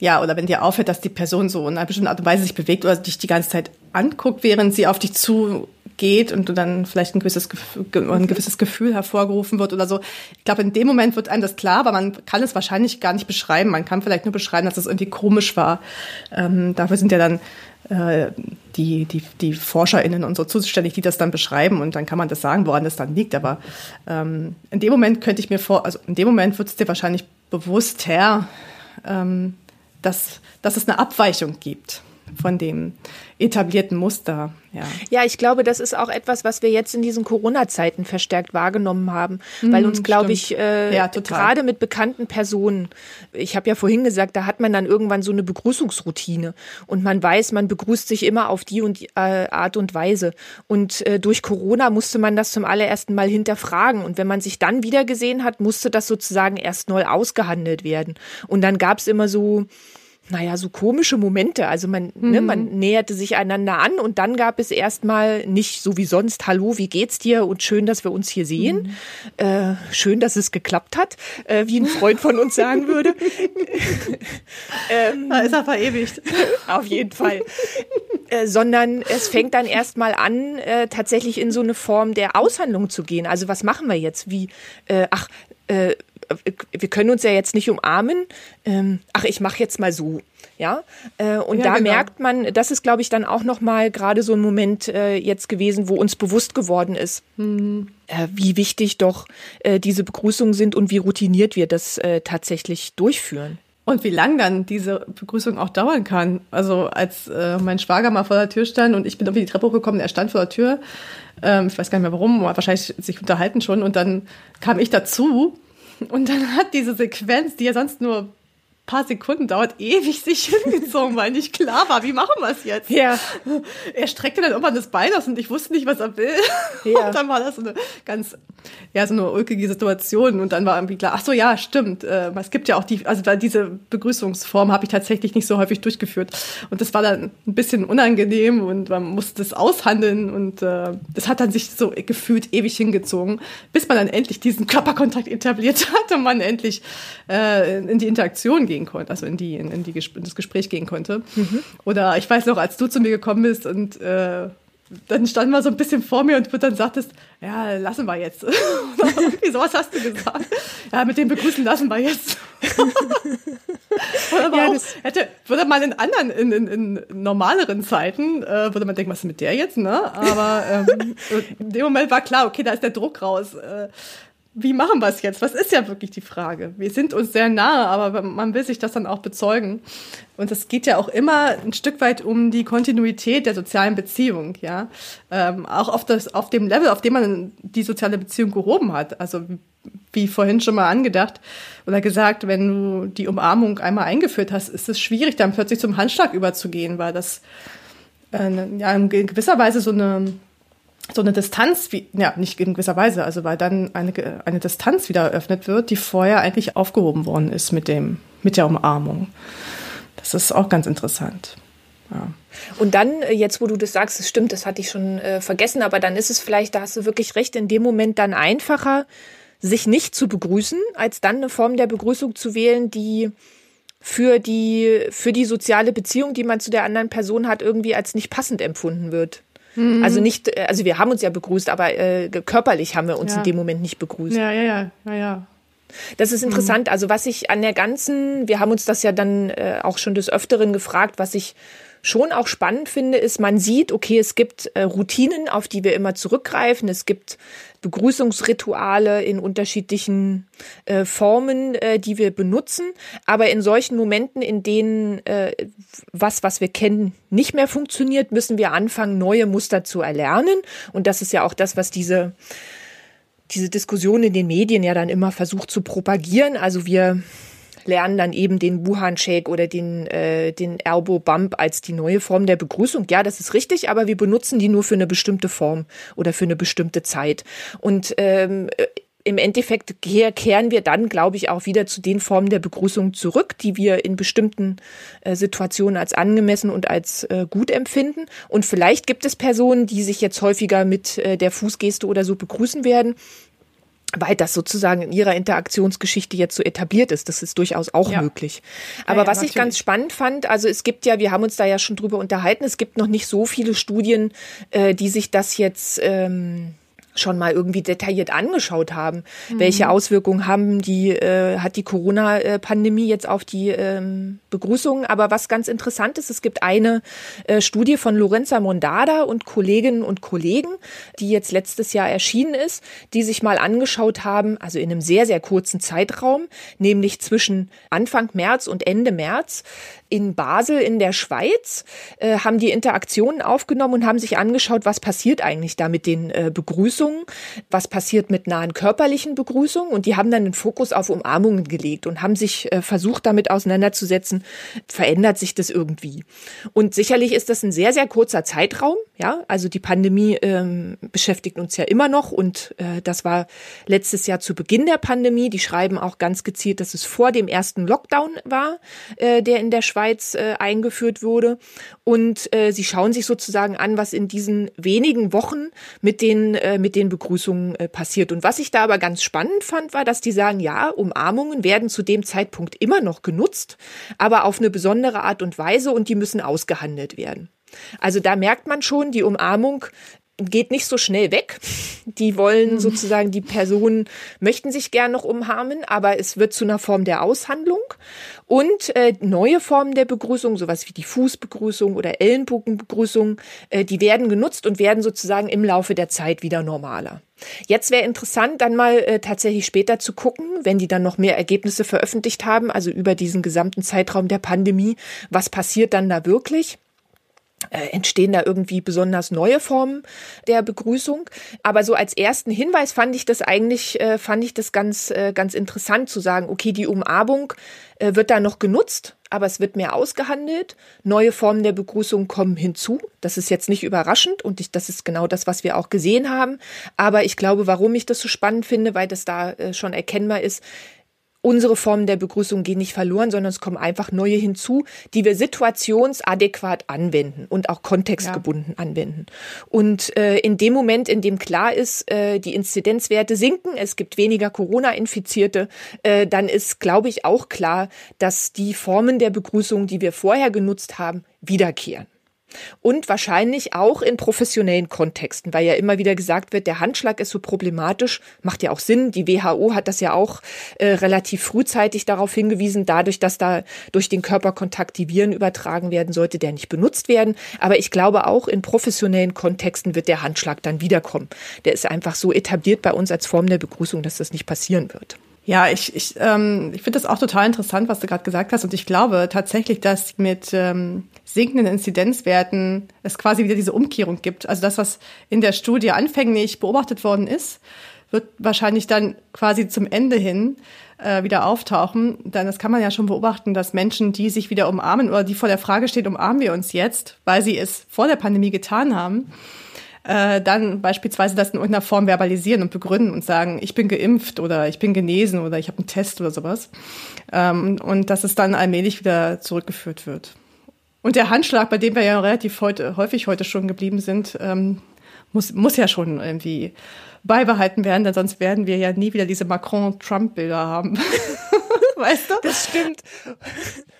[SPEAKER 1] ja, oder wenn dir auffällt, dass die Person so in einer bestimmten Art und Weise sich bewegt oder dich die ganze Zeit anguckt, während sie auf dich zu geht und du dann vielleicht ein gewisses, ein gewisses Gefühl hervorgerufen wird oder so. Ich glaube, in dem Moment wird einem das klar, aber man kann es wahrscheinlich gar nicht beschreiben. Man kann vielleicht nur beschreiben, dass es irgendwie komisch war. Ähm, dafür sind ja dann äh, die, die, die ForscherInnen und so zuständig, die das dann beschreiben und dann kann man das sagen, woran das dann liegt. Aber ähm, in dem Moment könnte ich mir vor, also in dem Moment wird es dir wahrscheinlich bewusst her, ähm, dass, dass es eine Abweichung gibt von dem etablierten Muster.
[SPEAKER 2] Ja. ja, ich glaube, das ist auch etwas, was wir jetzt in diesen Corona-Zeiten verstärkt wahrgenommen haben, weil uns, mhm, glaube ich, äh, ja, gerade mit bekannten Personen, ich habe ja vorhin gesagt, da hat man dann irgendwann so eine Begrüßungsroutine und man weiß, man begrüßt sich immer auf die und die äh, Art und Weise. Und äh, durch Corona musste man das zum allerersten Mal hinterfragen und wenn man sich dann wieder gesehen hat, musste das sozusagen erst neu ausgehandelt werden. Und dann gab es immer so naja, so komische Momente. Also man, mhm. ne, man mhm. näherte sich einander an und dann gab es erstmal nicht so wie sonst, hallo, wie geht's dir und schön, dass wir uns hier sehen. Mhm. Äh, schön, dass es geklappt hat, äh, wie ein Freund von uns sagen würde. [LAUGHS]
[SPEAKER 1] ähm, da ist er verewigt. [LAUGHS]
[SPEAKER 2] Auf jeden Fall. Äh, sondern es fängt dann erstmal an, äh, tatsächlich in so eine Form der Aushandlung zu gehen. Also was machen wir jetzt? Wie, äh, ach, äh, wir können uns ja jetzt nicht umarmen. Ähm, ach, ich mache jetzt mal so. Ja, äh, und ja, da genau. merkt man, das ist, glaube ich, dann auch noch mal gerade so ein Moment äh, jetzt gewesen, wo uns bewusst geworden ist, mhm. äh, wie wichtig doch äh, diese Begrüßungen sind und wie routiniert wir das äh, tatsächlich durchführen.
[SPEAKER 1] Und wie lang dann diese Begrüßung auch dauern kann. Also als äh, mein Schwager mal vor der Tür stand und ich bin irgendwie die Treppe hochgekommen, er stand vor der Tür. Ähm, ich weiß gar nicht mehr warum, wahrscheinlich sich unterhalten schon. Und dann kam ich dazu und dann hat diese Sequenz, die ja sonst nur paar Sekunden dauert, ewig sich [LAUGHS] hingezogen, weil nicht klar war, wie machen wir es jetzt? Ja. Er streckte dann irgendwann das Bein aus und ich wusste nicht, was er will. Ja. Und dann war das so eine ganz, ja, so eine ulkige Situation und dann war irgendwie klar, ach so, ja, stimmt. Äh, es gibt ja auch die, also diese Begrüßungsform habe ich tatsächlich nicht so häufig durchgeführt und das war dann ein bisschen unangenehm und man musste es aushandeln und äh, das hat dann sich so gefühlt ewig hingezogen, bis man dann endlich diesen Körperkontakt etabliert [LAUGHS] hat und man endlich äh, in die Interaktion ging gehen konnte, also in, die, in, in, die, in das Gespräch gehen konnte. Mhm. Oder ich weiß noch, als du zu mir gekommen bist und äh, dann standen wir so ein bisschen vor mir und du dann sagtest, ja, lassen wir jetzt. [LAUGHS] Irgendwie sowas hast du gesagt. Ja, mit dem Begrüßen lassen wir jetzt. [LAUGHS] Oder ja, auch, hätte, würde man in anderen, in, in, in normaleren Zeiten, äh, würde man denken, was ist mit der jetzt, ne? Aber ähm, [LAUGHS] in dem Moment war klar, okay, da ist der Druck raus. Äh, wie machen wir es jetzt? Was ist ja wirklich die Frage? Wir sind uns sehr nahe, aber man will sich das dann auch bezeugen. Und es geht ja auch immer ein Stück weit um die Kontinuität der sozialen Beziehung, ja. Ähm, auch auf, das, auf dem Level, auf dem man die soziale Beziehung gehoben hat. Also wie vorhin schon mal angedacht oder gesagt, wenn du die Umarmung einmal eingeführt hast, ist es schwierig, dann plötzlich zum Handschlag überzugehen, weil das äh, ja in gewisser Weise so eine so eine Distanz, wie, ja, nicht in gewisser Weise, also weil dann eine, eine Distanz wieder eröffnet wird, die vorher eigentlich aufgehoben worden ist mit dem, mit der Umarmung. Das ist auch ganz interessant. Ja.
[SPEAKER 2] Und dann, äh, jetzt wo du das sagst, das stimmt, das hatte ich schon äh, vergessen, aber dann ist es vielleicht, da hast du wirklich recht, in dem Moment dann einfacher, sich nicht zu begrüßen, als dann eine Form der Begrüßung zu wählen, die für die, für die soziale Beziehung, die man zu der anderen Person hat, irgendwie als nicht passend empfunden wird. Mhm. Also nicht, äh, also wir haben uns ja begrüßt, aber äh, körperlich haben wir uns ja. in dem Moment nicht begrüßt.
[SPEAKER 1] Ja, ja, ja, ja, ja.
[SPEAKER 2] Das ist interessant. Mhm. Also was ich an der ganzen, wir haben uns das ja dann äh, auch schon des Öfteren gefragt, was ich schon auch spannend finde, ist, man sieht, okay, es gibt äh, Routinen, auf die wir immer zurückgreifen. Es gibt Begrüßungsrituale in unterschiedlichen äh, Formen, äh, die wir benutzen. Aber in solchen Momenten, in denen äh, was, was wir kennen, nicht mehr funktioniert, müssen wir anfangen, neue Muster zu erlernen. Und das ist ja auch das, was diese diese Diskussion in den Medien ja dann immer versucht zu propagieren. Also wir lernen dann eben den Wuhan-Shake oder den, äh, den Erbo-Bump als die neue Form der Begrüßung. Ja, das ist richtig, aber wir benutzen die nur für eine bestimmte Form oder für eine bestimmte Zeit. Und ähm, im Endeffekt kehren wir dann, glaube ich, auch wieder zu den Formen der Begrüßung zurück, die wir in bestimmten äh, Situationen als angemessen und als äh, gut empfinden. Und vielleicht gibt es Personen, die sich jetzt häufiger mit äh, der Fußgeste oder so begrüßen werden weil das sozusagen in ihrer Interaktionsgeschichte jetzt so etabliert ist. Das ist durchaus auch ja. möglich. Aber ja, was natürlich. ich ganz spannend fand, also es gibt ja, wir haben uns da ja schon drüber unterhalten, es gibt noch nicht so viele Studien, äh, die sich das jetzt ähm, schon mal irgendwie detailliert angeschaut haben. Mhm. Welche Auswirkungen haben die, äh, hat die Corona-Pandemie jetzt auf die ähm, Begrüßungen? Aber was ganz interessant ist, es gibt eine äh, Studie von Lorenza Mondada und Kolleginnen und Kollegen, die jetzt letztes Jahr erschienen ist, die sich mal angeschaut haben, also in einem sehr, sehr kurzen Zeitraum, nämlich zwischen Anfang März und Ende März, in Basel in der Schweiz, äh, haben die Interaktionen aufgenommen und haben sich angeschaut, was passiert eigentlich da mit den äh, Begrüßungen, was passiert mit nahen körperlichen Begrüßungen und die haben dann den Fokus auf Umarmungen gelegt und haben sich äh, versucht damit auseinanderzusetzen, verändert sich das irgendwie. Und sicherlich ist das ein sehr, sehr kurzer Zeitraum, ja, also die Pandemie ähm, beschäftigt uns ja immer noch und äh, das war letztes Jahr zu Beginn der Pandemie. Die schreiben auch ganz gezielt, dass es vor dem ersten Lockdown war, äh, der in der Schweiz äh, eingeführt wurde. Und äh, sie schauen sich sozusagen an, was in diesen wenigen Wochen mit den, äh, mit den Begrüßungen äh, passiert. Und was ich da aber ganz spannend fand, war, dass die sagen, ja, Umarmungen werden zu dem Zeitpunkt immer noch genutzt, aber auf eine besondere Art und Weise und die müssen ausgehandelt werden. Also da merkt man schon, die Umarmung geht nicht so schnell weg. Die wollen mhm. sozusagen, die Personen möchten sich gern noch umarmen, aber es wird zu einer Form der Aushandlung. Und äh, neue Formen der Begrüßung, sowas wie die Fußbegrüßung oder Ellenbogenbegrüßung, äh, die werden genutzt und werden sozusagen im Laufe der Zeit wieder normaler. Jetzt wäre interessant, dann mal äh, tatsächlich später zu gucken, wenn die dann noch mehr Ergebnisse veröffentlicht haben, also über diesen gesamten Zeitraum der Pandemie, was passiert dann da wirklich? Äh, entstehen da irgendwie besonders neue Formen der Begrüßung. Aber so als ersten Hinweis fand ich das eigentlich, äh, fand ich das ganz, äh, ganz interessant zu sagen, okay, die Umarmung äh, wird da noch genutzt, aber es wird mehr ausgehandelt. Neue Formen der Begrüßung kommen hinzu. Das ist jetzt nicht überraschend und ich, das ist genau das, was wir auch gesehen haben. Aber ich glaube, warum ich das so spannend finde, weil das da äh, schon erkennbar ist, unsere Formen der Begrüßung gehen nicht verloren, sondern es kommen einfach neue hinzu, die wir situationsadäquat anwenden und auch kontextgebunden ja. anwenden. Und äh, in dem Moment, in dem klar ist, äh, die Inzidenzwerte sinken, es gibt weniger Corona-Infizierte, äh, dann ist, glaube ich, auch klar, dass die Formen der Begrüßung, die wir vorher genutzt haben, wiederkehren. Und wahrscheinlich auch in professionellen Kontexten, weil ja immer wieder gesagt wird, der Handschlag ist so problematisch, macht ja auch Sinn. Die WHO hat das ja auch äh, relativ frühzeitig darauf hingewiesen, dadurch, dass da durch den Körperkontakt die Viren übertragen werden, sollte der nicht benutzt werden. Aber ich glaube auch in professionellen Kontexten wird der Handschlag dann wiederkommen. Der ist einfach so etabliert bei uns als Form der Begrüßung, dass das nicht passieren wird.
[SPEAKER 1] Ja, ich, ich, ähm, ich finde das auch total interessant, was du gerade gesagt hast. Und ich glaube tatsächlich, dass mit ähm, sinkenden Inzidenzwerten es quasi wieder diese Umkehrung gibt. Also das, was in der Studie anfänglich beobachtet worden ist, wird wahrscheinlich dann quasi zum Ende hin äh, wieder auftauchen. Dann das kann man ja schon beobachten, dass Menschen, die sich wieder umarmen oder die vor der Frage stehen, umarmen wir uns jetzt, weil sie es vor der Pandemie getan haben, äh, dann beispielsweise das in irgendeiner Form verbalisieren und begründen und sagen, ich bin geimpft oder ich bin genesen oder ich habe einen Test oder sowas. Ähm, und dass es dann allmählich wieder zurückgeführt wird. Und der Handschlag, bei dem wir ja relativ heute, häufig heute schon geblieben sind, ähm, muss, muss ja schon irgendwie beibehalten werden, denn sonst werden wir ja nie wieder diese Macron-Trump-Bilder haben. [LAUGHS]
[SPEAKER 2] weißt du? Das stimmt.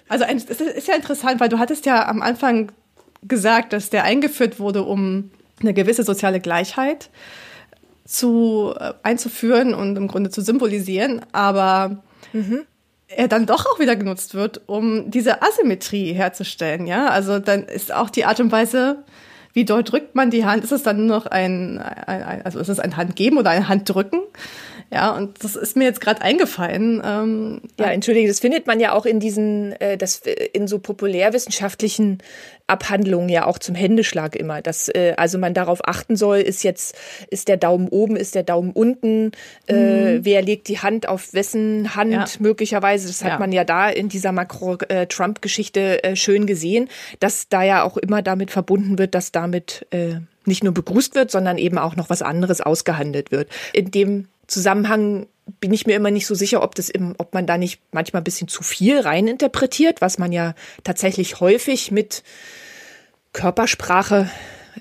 [SPEAKER 1] Also es ist ja interessant, weil du hattest ja am Anfang gesagt, dass der eingeführt wurde, um eine gewisse soziale Gleichheit zu, äh, einzuführen und im Grunde zu symbolisieren, aber mhm. Er dann doch auch wieder genutzt wird, um diese Asymmetrie herzustellen. Ja, also dann ist auch die Art und Weise, wie dort drückt man die Hand, ist es dann nur noch ein, ein, ein also ist es ein Handgeben oder ein Handdrücken? Ja, und das ist mir jetzt gerade eingefallen.
[SPEAKER 2] Ähm, ja, entschuldige, das findet man ja auch in diesen, äh, das in so populärwissenschaftlichen Abhandlungen ja auch zum Händeschlag immer. Dass äh, also man darauf achten soll, ist jetzt ist der Daumen oben, ist der Daumen unten, äh, mhm. wer legt die Hand auf wessen Hand ja. möglicherweise. Das hat ja. man ja da in dieser Macron-Trump-Geschichte äh, schön gesehen, dass da ja auch immer damit verbunden wird, dass damit äh, nicht nur begrüßt wird, sondern eben auch noch was anderes ausgehandelt wird. In dem Zusammenhang bin ich mir immer nicht so sicher, ob das im, ob man da nicht manchmal ein bisschen zu viel reininterpretiert, was man ja tatsächlich häufig mit Körpersprache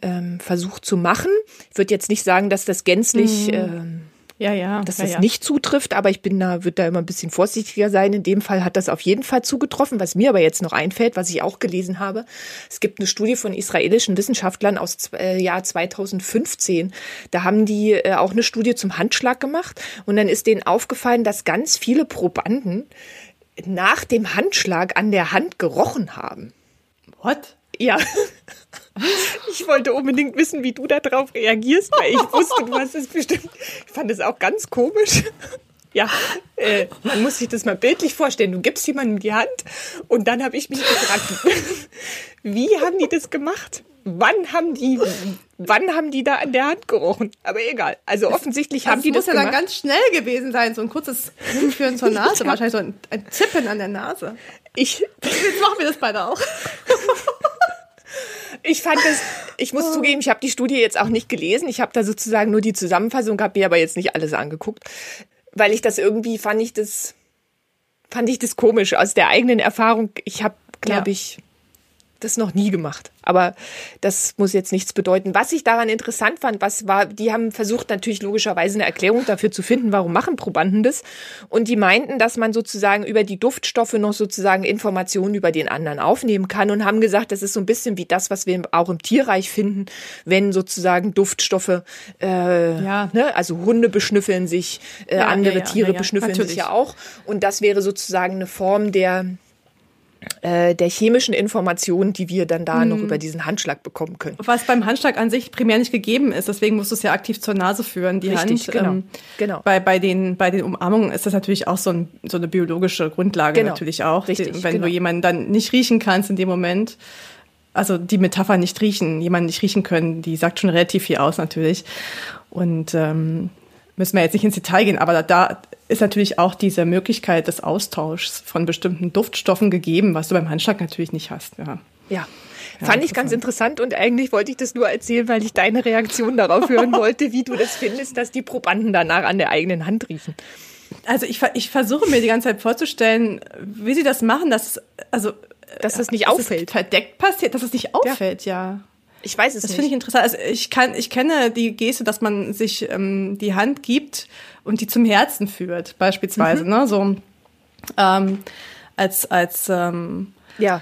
[SPEAKER 2] ähm, versucht zu machen. Ich würde jetzt nicht sagen, dass das gänzlich mhm. ähm, ja, ja, dass das ja, ja. nicht zutrifft, aber ich bin da, würde da immer ein bisschen vorsichtiger sein. In dem Fall hat das auf jeden Fall zugetroffen. Was mir aber jetzt noch einfällt, was ich auch gelesen habe, es gibt eine Studie von israelischen Wissenschaftlern aus äh, Jahr 2015. Da haben die äh, auch eine Studie zum Handschlag gemacht und dann ist denen aufgefallen, dass ganz viele Probanden nach dem Handschlag an der Hand gerochen haben.
[SPEAKER 1] What?
[SPEAKER 2] Ja. [LAUGHS] Ich wollte unbedingt wissen, wie du darauf reagierst, weil ich wusste, du hast es bestimmt. Ich fand es auch ganz komisch. Ja, äh, man muss sich das mal bildlich vorstellen. Du gibst jemandem die Hand und dann habe ich mich gefragt, [LAUGHS] wie haben die das gemacht? Wann haben die, wann haben die da an der Hand gerochen? Aber egal. Also offensichtlich das, haben die das,
[SPEAKER 1] das muss ja dann ganz schnell gewesen sein, so ein kurzes Hinführen zur [LAUGHS] Nase, wahrscheinlich so ein, ein Zippen an der Nase.
[SPEAKER 2] Ich,
[SPEAKER 1] jetzt machen wir das beide auch.
[SPEAKER 2] Ich fand das, ich muss oh. zugeben, ich habe die Studie jetzt auch nicht gelesen. Ich habe da sozusagen nur die Zusammenfassung, habe mir aber jetzt nicht alles angeguckt, weil ich das irgendwie fand ich das, fand ich das komisch aus der eigenen Erfahrung. Ich habe, glaube ja. ich, das noch nie gemacht. Aber das muss jetzt nichts bedeuten. Was ich daran interessant fand, was war, die haben versucht natürlich logischerweise eine Erklärung dafür zu finden, warum machen Probanden das. Und die meinten, dass man sozusagen über die Duftstoffe noch sozusagen Informationen über den anderen aufnehmen kann und haben gesagt, das ist so ein bisschen wie das, was wir auch im Tierreich finden, wenn sozusagen Duftstoffe, äh, ja. ne, also Hunde beschnüffeln sich, äh, ja, andere ja, Tiere beschnüffeln natürlich. sich ja auch. Und das wäre sozusagen eine Form der äh, der chemischen Informationen, die wir dann da hm. noch über diesen Handschlag bekommen können.
[SPEAKER 1] Was beim Handschlag an sich primär nicht gegeben ist, deswegen musst du es ja aktiv zur Nase führen, die Richtig,
[SPEAKER 2] Hand. Genau. Ähm, genau.
[SPEAKER 1] Bei, bei, den, bei den Umarmungen ist das natürlich auch so, ein, so eine biologische Grundlage genau. natürlich auch. Richtig, wenn genau. du jemanden dann nicht riechen kannst in dem Moment, also die Metapher nicht riechen, jemanden nicht riechen können, die sagt schon relativ viel aus natürlich. Und ähm, müssen wir jetzt nicht ins Detail gehen, aber da, da ist natürlich auch diese Möglichkeit des Austauschs von bestimmten Duftstoffen gegeben, was du beim Handschlag natürlich nicht hast.
[SPEAKER 2] Ja. ja. Ja, Fand ich ganz interessant und eigentlich wollte ich das nur erzählen, weil ich deine Reaktion darauf [LAUGHS] hören wollte, wie du das findest, dass die Probanden danach an der eigenen Hand riechen.
[SPEAKER 1] Also ich, ich versuche mir die ganze Zeit vorzustellen, wie sie das machen, dass also
[SPEAKER 2] dass das nicht auffällt,
[SPEAKER 1] verdeckt passiert, dass es nicht auffällt, ja. ja.
[SPEAKER 2] Ich weiß es
[SPEAKER 1] das
[SPEAKER 2] nicht.
[SPEAKER 1] Das finde ich interessant. Also ich kann, ich kenne die Geste, dass man sich ähm, die Hand gibt und die zum Herzen führt, beispielsweise, mhm. ne? So ähm, als als ähm,
[SPEAKER 2] ja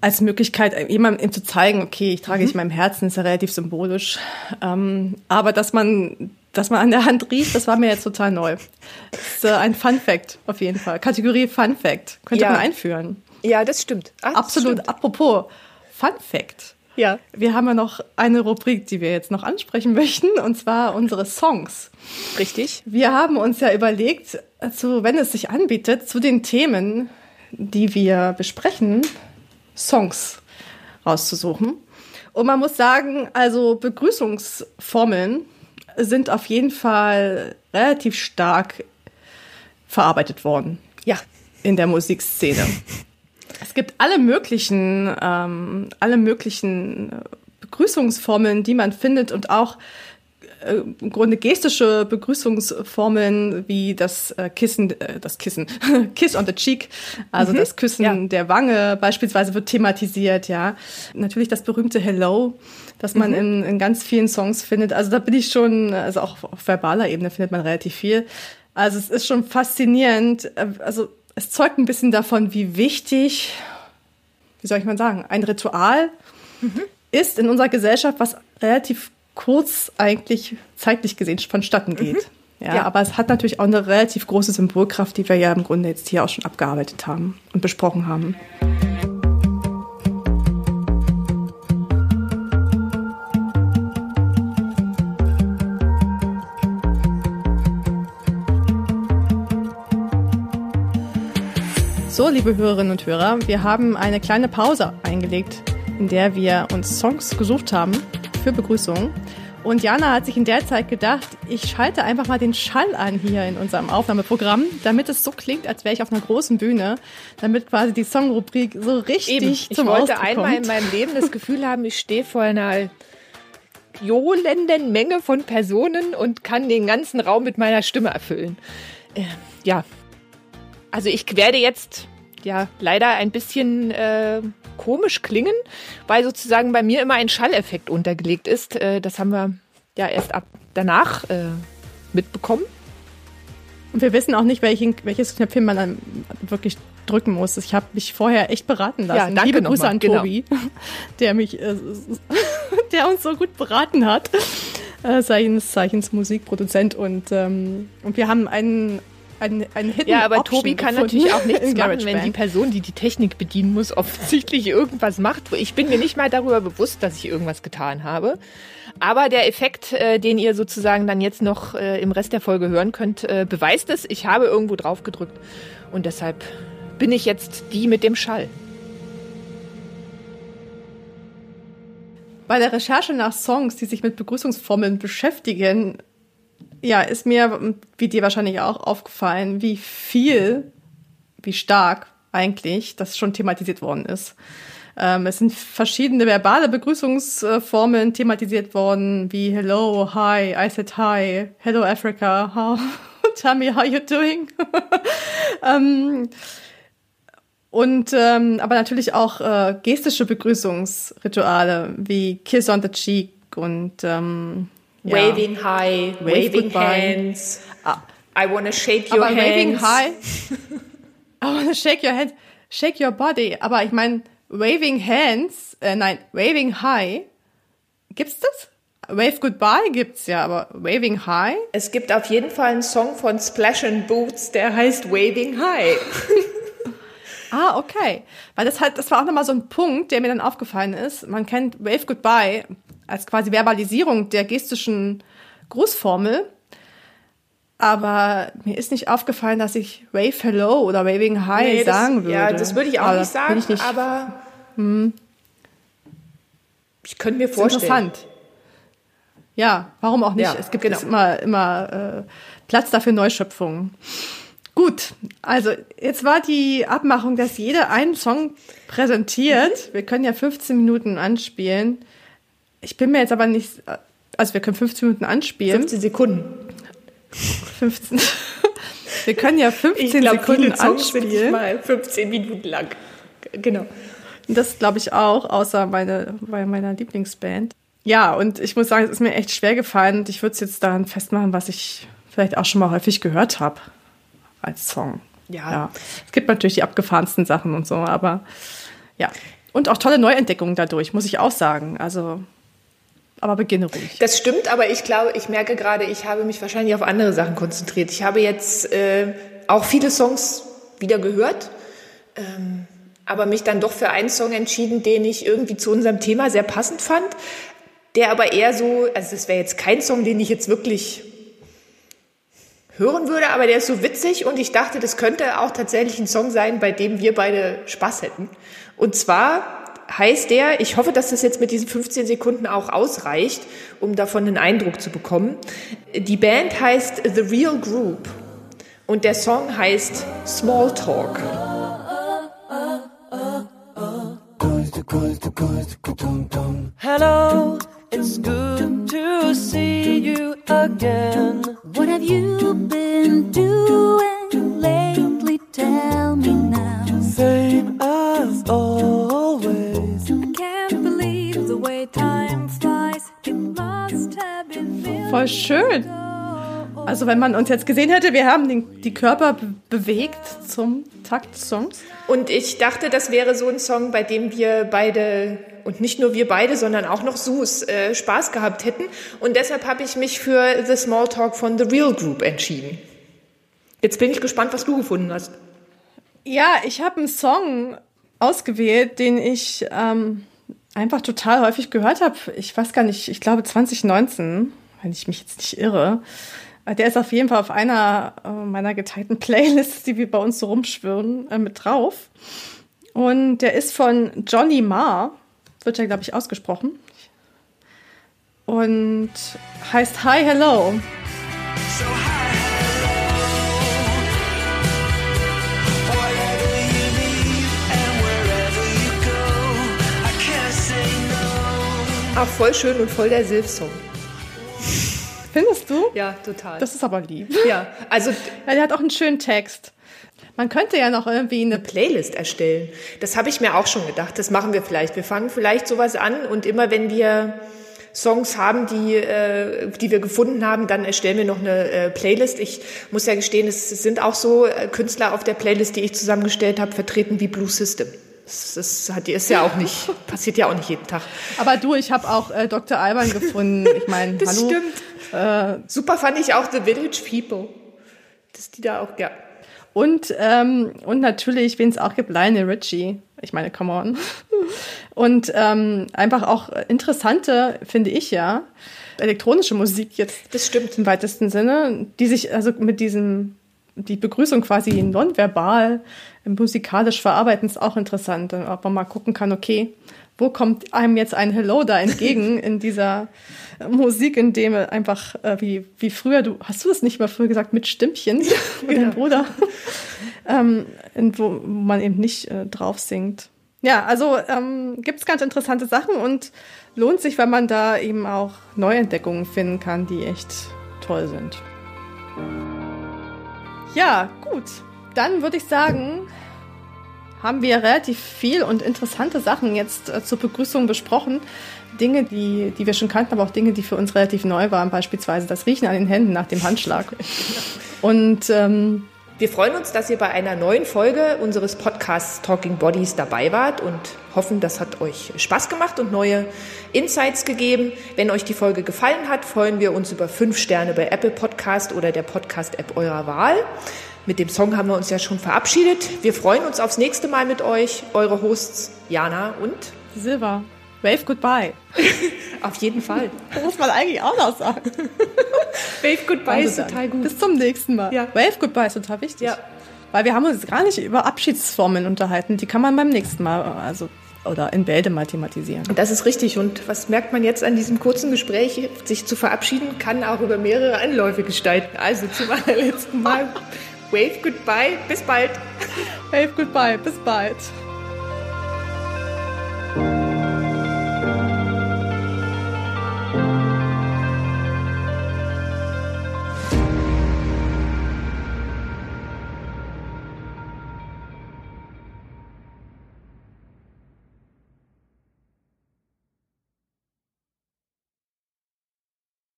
[SPEAKER 1] als Möglichkeit, jemandem zu zeigen, okay, ich trage mhm. ich in meinem Herzen, ist ja relativ symbolisch. Ähm, aber dass man, dass man an der Hand riecht, das war mir jetzt total neu. Das ist äh, ein Fun Fact auf jeden Fall. Kategorie Fun Fact. Könnte ja. man einführen.
[SPEAKER 2] Ja, das stimmt.
[SPEAKER 1] Ach, das Absolut. Stimmt. Apropos Fun Fact. Ja. Wir haben ja noch eine Rubrik, die wir jetzt noch ansprechen möchten, und zwar unsere Songs.
[SPEAKER 2] Richtig.
[SPEAKER 1] Wir haben uns ja überlegt, zu, wenn es sich anbietet, zu den Themen, die wir besprechen, Songs rauszusuchen. Und man muss sagen, also Begrüßungsformeln sind auf jeden Fall relativ stark verarbeitet worden.
[SPEAKER 2] Ja.
[SPEAKER 1] In der Musikszene. Es gibt alle möglichen, ähm, alle möglichen Begrüßungsformeln, die man findet und auch äh, im Grunde gestische Begrüßungsformeln wie das äh, Kissen, äh, das Kissen, [LAUGHS] Kiss on the Cheek, also mhm, das Küssen ja. der Wange beispielsweise wird thematisiert, ja. Natürlich das berühmte Hello, das man mhm. in, in ganz vielen Songs findet. Also da bin ich schon, also auch auf verbaler Ebene findet man relativ viel. Also es ist schon faszinierend. Äh, also es zeugt ein bisschen davon, wie wichtig, wie soll ich mal sagen, ein Ritual mhm. ist in unserer Gesellschaft, was relativ kurz eigentlich zeitlich gesehen vonstatten geht. Mhm. Ja, ja, aber es hat natürlich auch eine relativ große Symbolkraft, die wir ja im Grunde jetzt hier auch schon abgearbeitet haben und besprochen haben. So, liebe Hörerinnen und Hörer, wir haben eine kleine Pause eingelegt, in der wir uns Songs gesucht haben für Begrüßungen. Und Jana hat sich in der Zeit gedacht, ich schalte einfach mal den Schall an hier in unserem Aufnahmeprogramm, damit es so klingt, als wäre ich auf einer großen Bühne, damit quasi die Songrubrik so richtig Eben.
[SPEAKER 2] Ich zum wollte Ausdruck einmal kommt. in meinem Leben das Gefühl haben, ich stehe vor einer johlenden Menge von Personen und kann den ganzen Raum mit meiner Stimme erfüllen. Äh, ja, also ich werde jetzt ja leider ein bisschen äh, komisch klingen, weil sozusagen bei mir immer ein Schalleffekt untergelegt ist. Äh, das haben wir ja erst ab danach äh, mitbekommen.
[SPEAKER 1] Und wir wissen auch nicht, welchen, welches Knöpfchen man dann wirklich drücken muss. Ich habe mich vorher echt beraten lassen. Ja,
[SPEAKER 2] danke Liebe Grüße
[SPEAKER 1] an genau. Tobi, [LAUGHS] der mich, äh, [LAUGHS] der uns so gut beraten hat. Äh, seines Zeichens Musikproduzent und ähm, und wir haben einen ein, ein Hidden
[SPEAKER 2] Ja, aber Tobi kann natürlich auch [LAUGHS] nichts machen, wenn die Person, die die Technik bedienen muss, offensichtlich irgendwas macht. Ich bin mir nicht mal darüber bewusst, dass ich irgendwas getan habe. Aber der Effekt, äh, den ihr sozusagen dann jetzt noch äh, im Rest der Folge hören könnt, äh, beweist es. Ich habe irgendwo drauf gedrückt und deshalb bin ich jetzt die mit dem Schall.
[SPEAKER 1] Bei der Recherche nach Songs, die sich mit Begrüßungsformeln beschäftigen, ja, ist mir, wie dir wahrscheinlich auch, aufgefallen, wie viel, wie stark eigentlich das schon thematisiert worden ist. Ähm, es sind verschiedene verbale Begrüßungsformeln thematisiert worden, wie Hello, Hi, I said Hi, Hello Africa, how, [LAUGHS] tell me how you're doing. [LAUGHS] ähm, und ähm, aber natürlich auch äh, gestische Begrüßungsrituale wie Kiss on the Cheek und ähm,
[SPEAKER 2] Waving high, Wave waving goodbye. hands. Ah. I want to shake your aber hands. Waving high. [LAUGHS]
[SPEAKER 1] I want to shake your hands. Shake your body. Aber ich meine, waving hands, äh, nein, waving high. Gibt's das? Wave Goodbye gibt's ja, aber Waving High?
[SPEAKER 2] Es gibt auf jeden Fall einen Song von Splash and Boots, der heißt Waving High. [LAUGHS]
[SPEAKER 1] ah, okay. Weil das halt, das war auch nochmal so ein Punkt, der mir dann aufgefallen ist. Man kennt Wave Goodbye als quasi Verbalisierung der gestischen Grußformel. Aber mir ist nicht aufgefallen, dass ich Wave Hello oder Waving Hi nee, sagen
[SPEAKER 2] das,
[SPEAKER 1] würde.
[SPEAKER 2] Ja, das würde ich auch aber nicht sagen, ich nicht, aber hm. ich könnte mir vorstellen.
[SPEAKER 1] Interessant. Ja, warum auch nicht? Ja, es gibt genau. immer, immer äh, Platz dafür Neuschöpfungen. Gut, also jetzt war die Abmachung, dass jeder einen Song präsentiert. Mhm. Wir können ja 15 Minuten anspielen. Ich bin mir jetzt aber nicht, also wir können 15 Minuten anspielen.
[SPEAKER 2] 15 Sekunden.
[SPEAKER 1] 15. [LAUGHS] wir können ja 15 ich glaub, Sekunden anspielen.
[SPEAKER 2] Mal 15 Minuten lang. Genau.
[SPEAKER 1] Das glaube ich auch, außer meine, bei meiner Lieblingsband. Ja, und ich muss sagen, es ist mir echt schwer gefallen und ich würde es jetzt daran festmachen, was ich vielleicht auch schon mal häufig gehört habe als Song. Ja. ja. Es gibt natürlich die abgefahrensten Sachen und so, aber ja. Und auch tolle Neuentdeckungen dadurch, muss ich auch sagen. Also, aber beginne ruhig.
[SPEAKER 2] Das stimmt, aber ich glaube, ich merke gerade, ich habe mich wahrscheinlich auf andere Sachen konzentriert. Ich habe jetzt äh, auch viele Songs wieder gehört, ähm, aber mich dann doch für einen Song entschieden, den ich irgendwie zu unserem Thema sehr passend fand, der aber eher so, also das wäre jetzt kein Song, den ich jetzt wirklich hören würde, aber der ist so witzig und ich dachte, das könnte auch tatsächlich ein Song sein, bei dem wir beide Spaß hätten. Und zwar heißt der, ich hoffe, dass das jetzt mit diesen 15 Sekunden auch ausreicht, um davon einen Eindruck zu bekommen. Die Band heißt The Real Group und der Song heißt Small Talk.
[SPEAKER 3] Hello, it's good to see you again.
[SPEAKER 4] What have you been doing lately? Tell me now.
[SPEAKER 3] Same as always.
[SPEAKER 1] Voll schön. Also wenn man uns jetzt gesehen hätte, wir haben den, die Körper be bewegt zum Takt des Songs.
[SPEAKER 2] Und ich dachte, das wäre so ein Song, bei dem wir beide, und nicht nur wir beide, sondern auch noch Sus, äh, Spaß gehabt hätten. Und deshalb habe ich mich für The Small Talk von The Real Group entschieden. Jetzt bin ich gespannt, was du gefunden hast.
[SPEAKER 1] Ja, ich habe einen Song ausgewählt, den ich ähm, einfach total häufig gehört habe. Ich weiß gar nicht, ich glaube 2019, wenn ich mich jetzt nicht irre. Äh, Der ist auf jeden Fall auf einer äh, meiner geteilten [LAUGHS] Playlists, die wir bei uns so rumschwirren, äh, mit drauf. Und der ist von Johnny Marr, wird ja, glaube ich, ausgesprochen. Und heißt Hi Hello.
[SPEAKER 2] Auch voll schön und voll der Silf-Song.
[SPEAKER 1] Findest du?
[SPEAKER 2] Ja, total.
[SPEAKER 1] Das ist aber lieb.
[SPEAKER 2] ja, also
[SPEAKER 1] Ja, der hat auch einen schönen Text. Man könnte ja noch irgendwie eine
[SPEAKER 2] Playlist erstellen. Das habe ich mir auch schon gedacht. Das machen wir vielleicht. Wir fangen vielleicht sowas an und immer wenn wir Songs haben, die, äh, die wir gefunden haben, dann erstellen wir noch eine äh, Playlist. Ich muss ja gestehen, es sind auch so äh, Künstler auf der Playlist, die ich zusammengestellt habe, vertreten wie Blue System. Das, hat, ist ja auch nicht, [LAUGHS] passiert ja auch nicht jeden Tag.
[SPEAKER 1] Aber du, ich habe auch äh, Dr. Alban gefunden. Ich meine, [LAUGHS]
[SPEAKER 2] Das
[SPEAKER 1] hallo.
[SPEAKER 2] stimmt. Super fand ich auch The Village People. Dass die da auch, ja.
[SPEAKER 1] Und, ähm, und natürlich, wen es auch gibt, Lionel Richie. Ich meine, come on. [LAUGHS] Und ähm, einfach auch interessante, finde ich ja, elektronische Musik jetzt
[SPEAKER 2] Das stimmt.
[SPEAKER 1] im weitesten Sinne, die sich also mit diesem, die Begrüßung quasi nonverbal musikalisch verarbeiten, ist auch interessant. Ob man mal gucken kann, okay, wo kommt einem jetzt ein Hello da entgegen [LAUGHS] in dieser Musik, in dem einfach äh, wie, wie früher, du hast du das nicht mal früher gesagt, mit Stimmchen mit [LAUGHS] deinem Bruder, [LAUGHS] ähm, wo man eben nicht äh, drauf singt. Ja, also ähm, gibt es ganz interessante Sachen und lohnt sich, weil man da eben auch Neuentdeckungen finden kann, die echt toll sind. Ja, gut. Dann würde ich sagen, haben wir relativ viel und interessante Sachen jetzt äh, zur Begrüßung besprochen. Dinge, die, die wir schon kannten, aber auch Dinge, die für uns relativ neu waren, beispielsweise das Riechen an den Händen nach dem Handschlag. [LAUGHS] Und ähm,
[SPEAKER 2] Wir freuen uns, dass ihr bei einer neuen Folge unseres Podcasts Talking Bodies dabei wart und hoffen, das hat euch Spaß gemacht und neue Insights gegeben. Wenn euch die Folge gefallen hat, freuen wir uns über fünf Sterne bei Apple Podcast oder der Podcast-App eurer Wahl. Mit dem Song haben wir uns ja schon verabschiedet. Wir freuen uns aufs nächste Mal mit euch, eure Hosts Jana und
[SPEAKER 1] Silber, wave goodbye. [LAUGHS]
[SPEAKER 2] auf jeden Fall.
[SPEAKER 1] Das muss man eigentlich auch noch sagen. [LAUGHS]
[SPEAKER 2] Wave Goodbye
[SPEAKER 1] Also
[SPEAKER 2] ist total gut.
[SPEAKER 1] Bis zum nächsten Mal.
[SPEAKER 2] Ja.
[SPEAKER 1] Wave goodbye ist total wichtig.
[SPEAKER 2] Ja.
[SPEAKER 1] Weil wir haben uns gar nicht über Abschiedsformeln unterhalten. Die kann man beim nächsten Mal, also oder in Bälde mal thematisieren.
[SPEAKER 2] Das ist richtig. Und was merkt man jetzt an diesem kurzen Gespräch? Sich zu verabschieden kann auch über mehrere Anläufe gestalten. Also zum allerletzten Mal. [LAUGHS] Wave Goodbye. Bis bald.
[SPEAKER 1] Wave goodbye. Bis bald.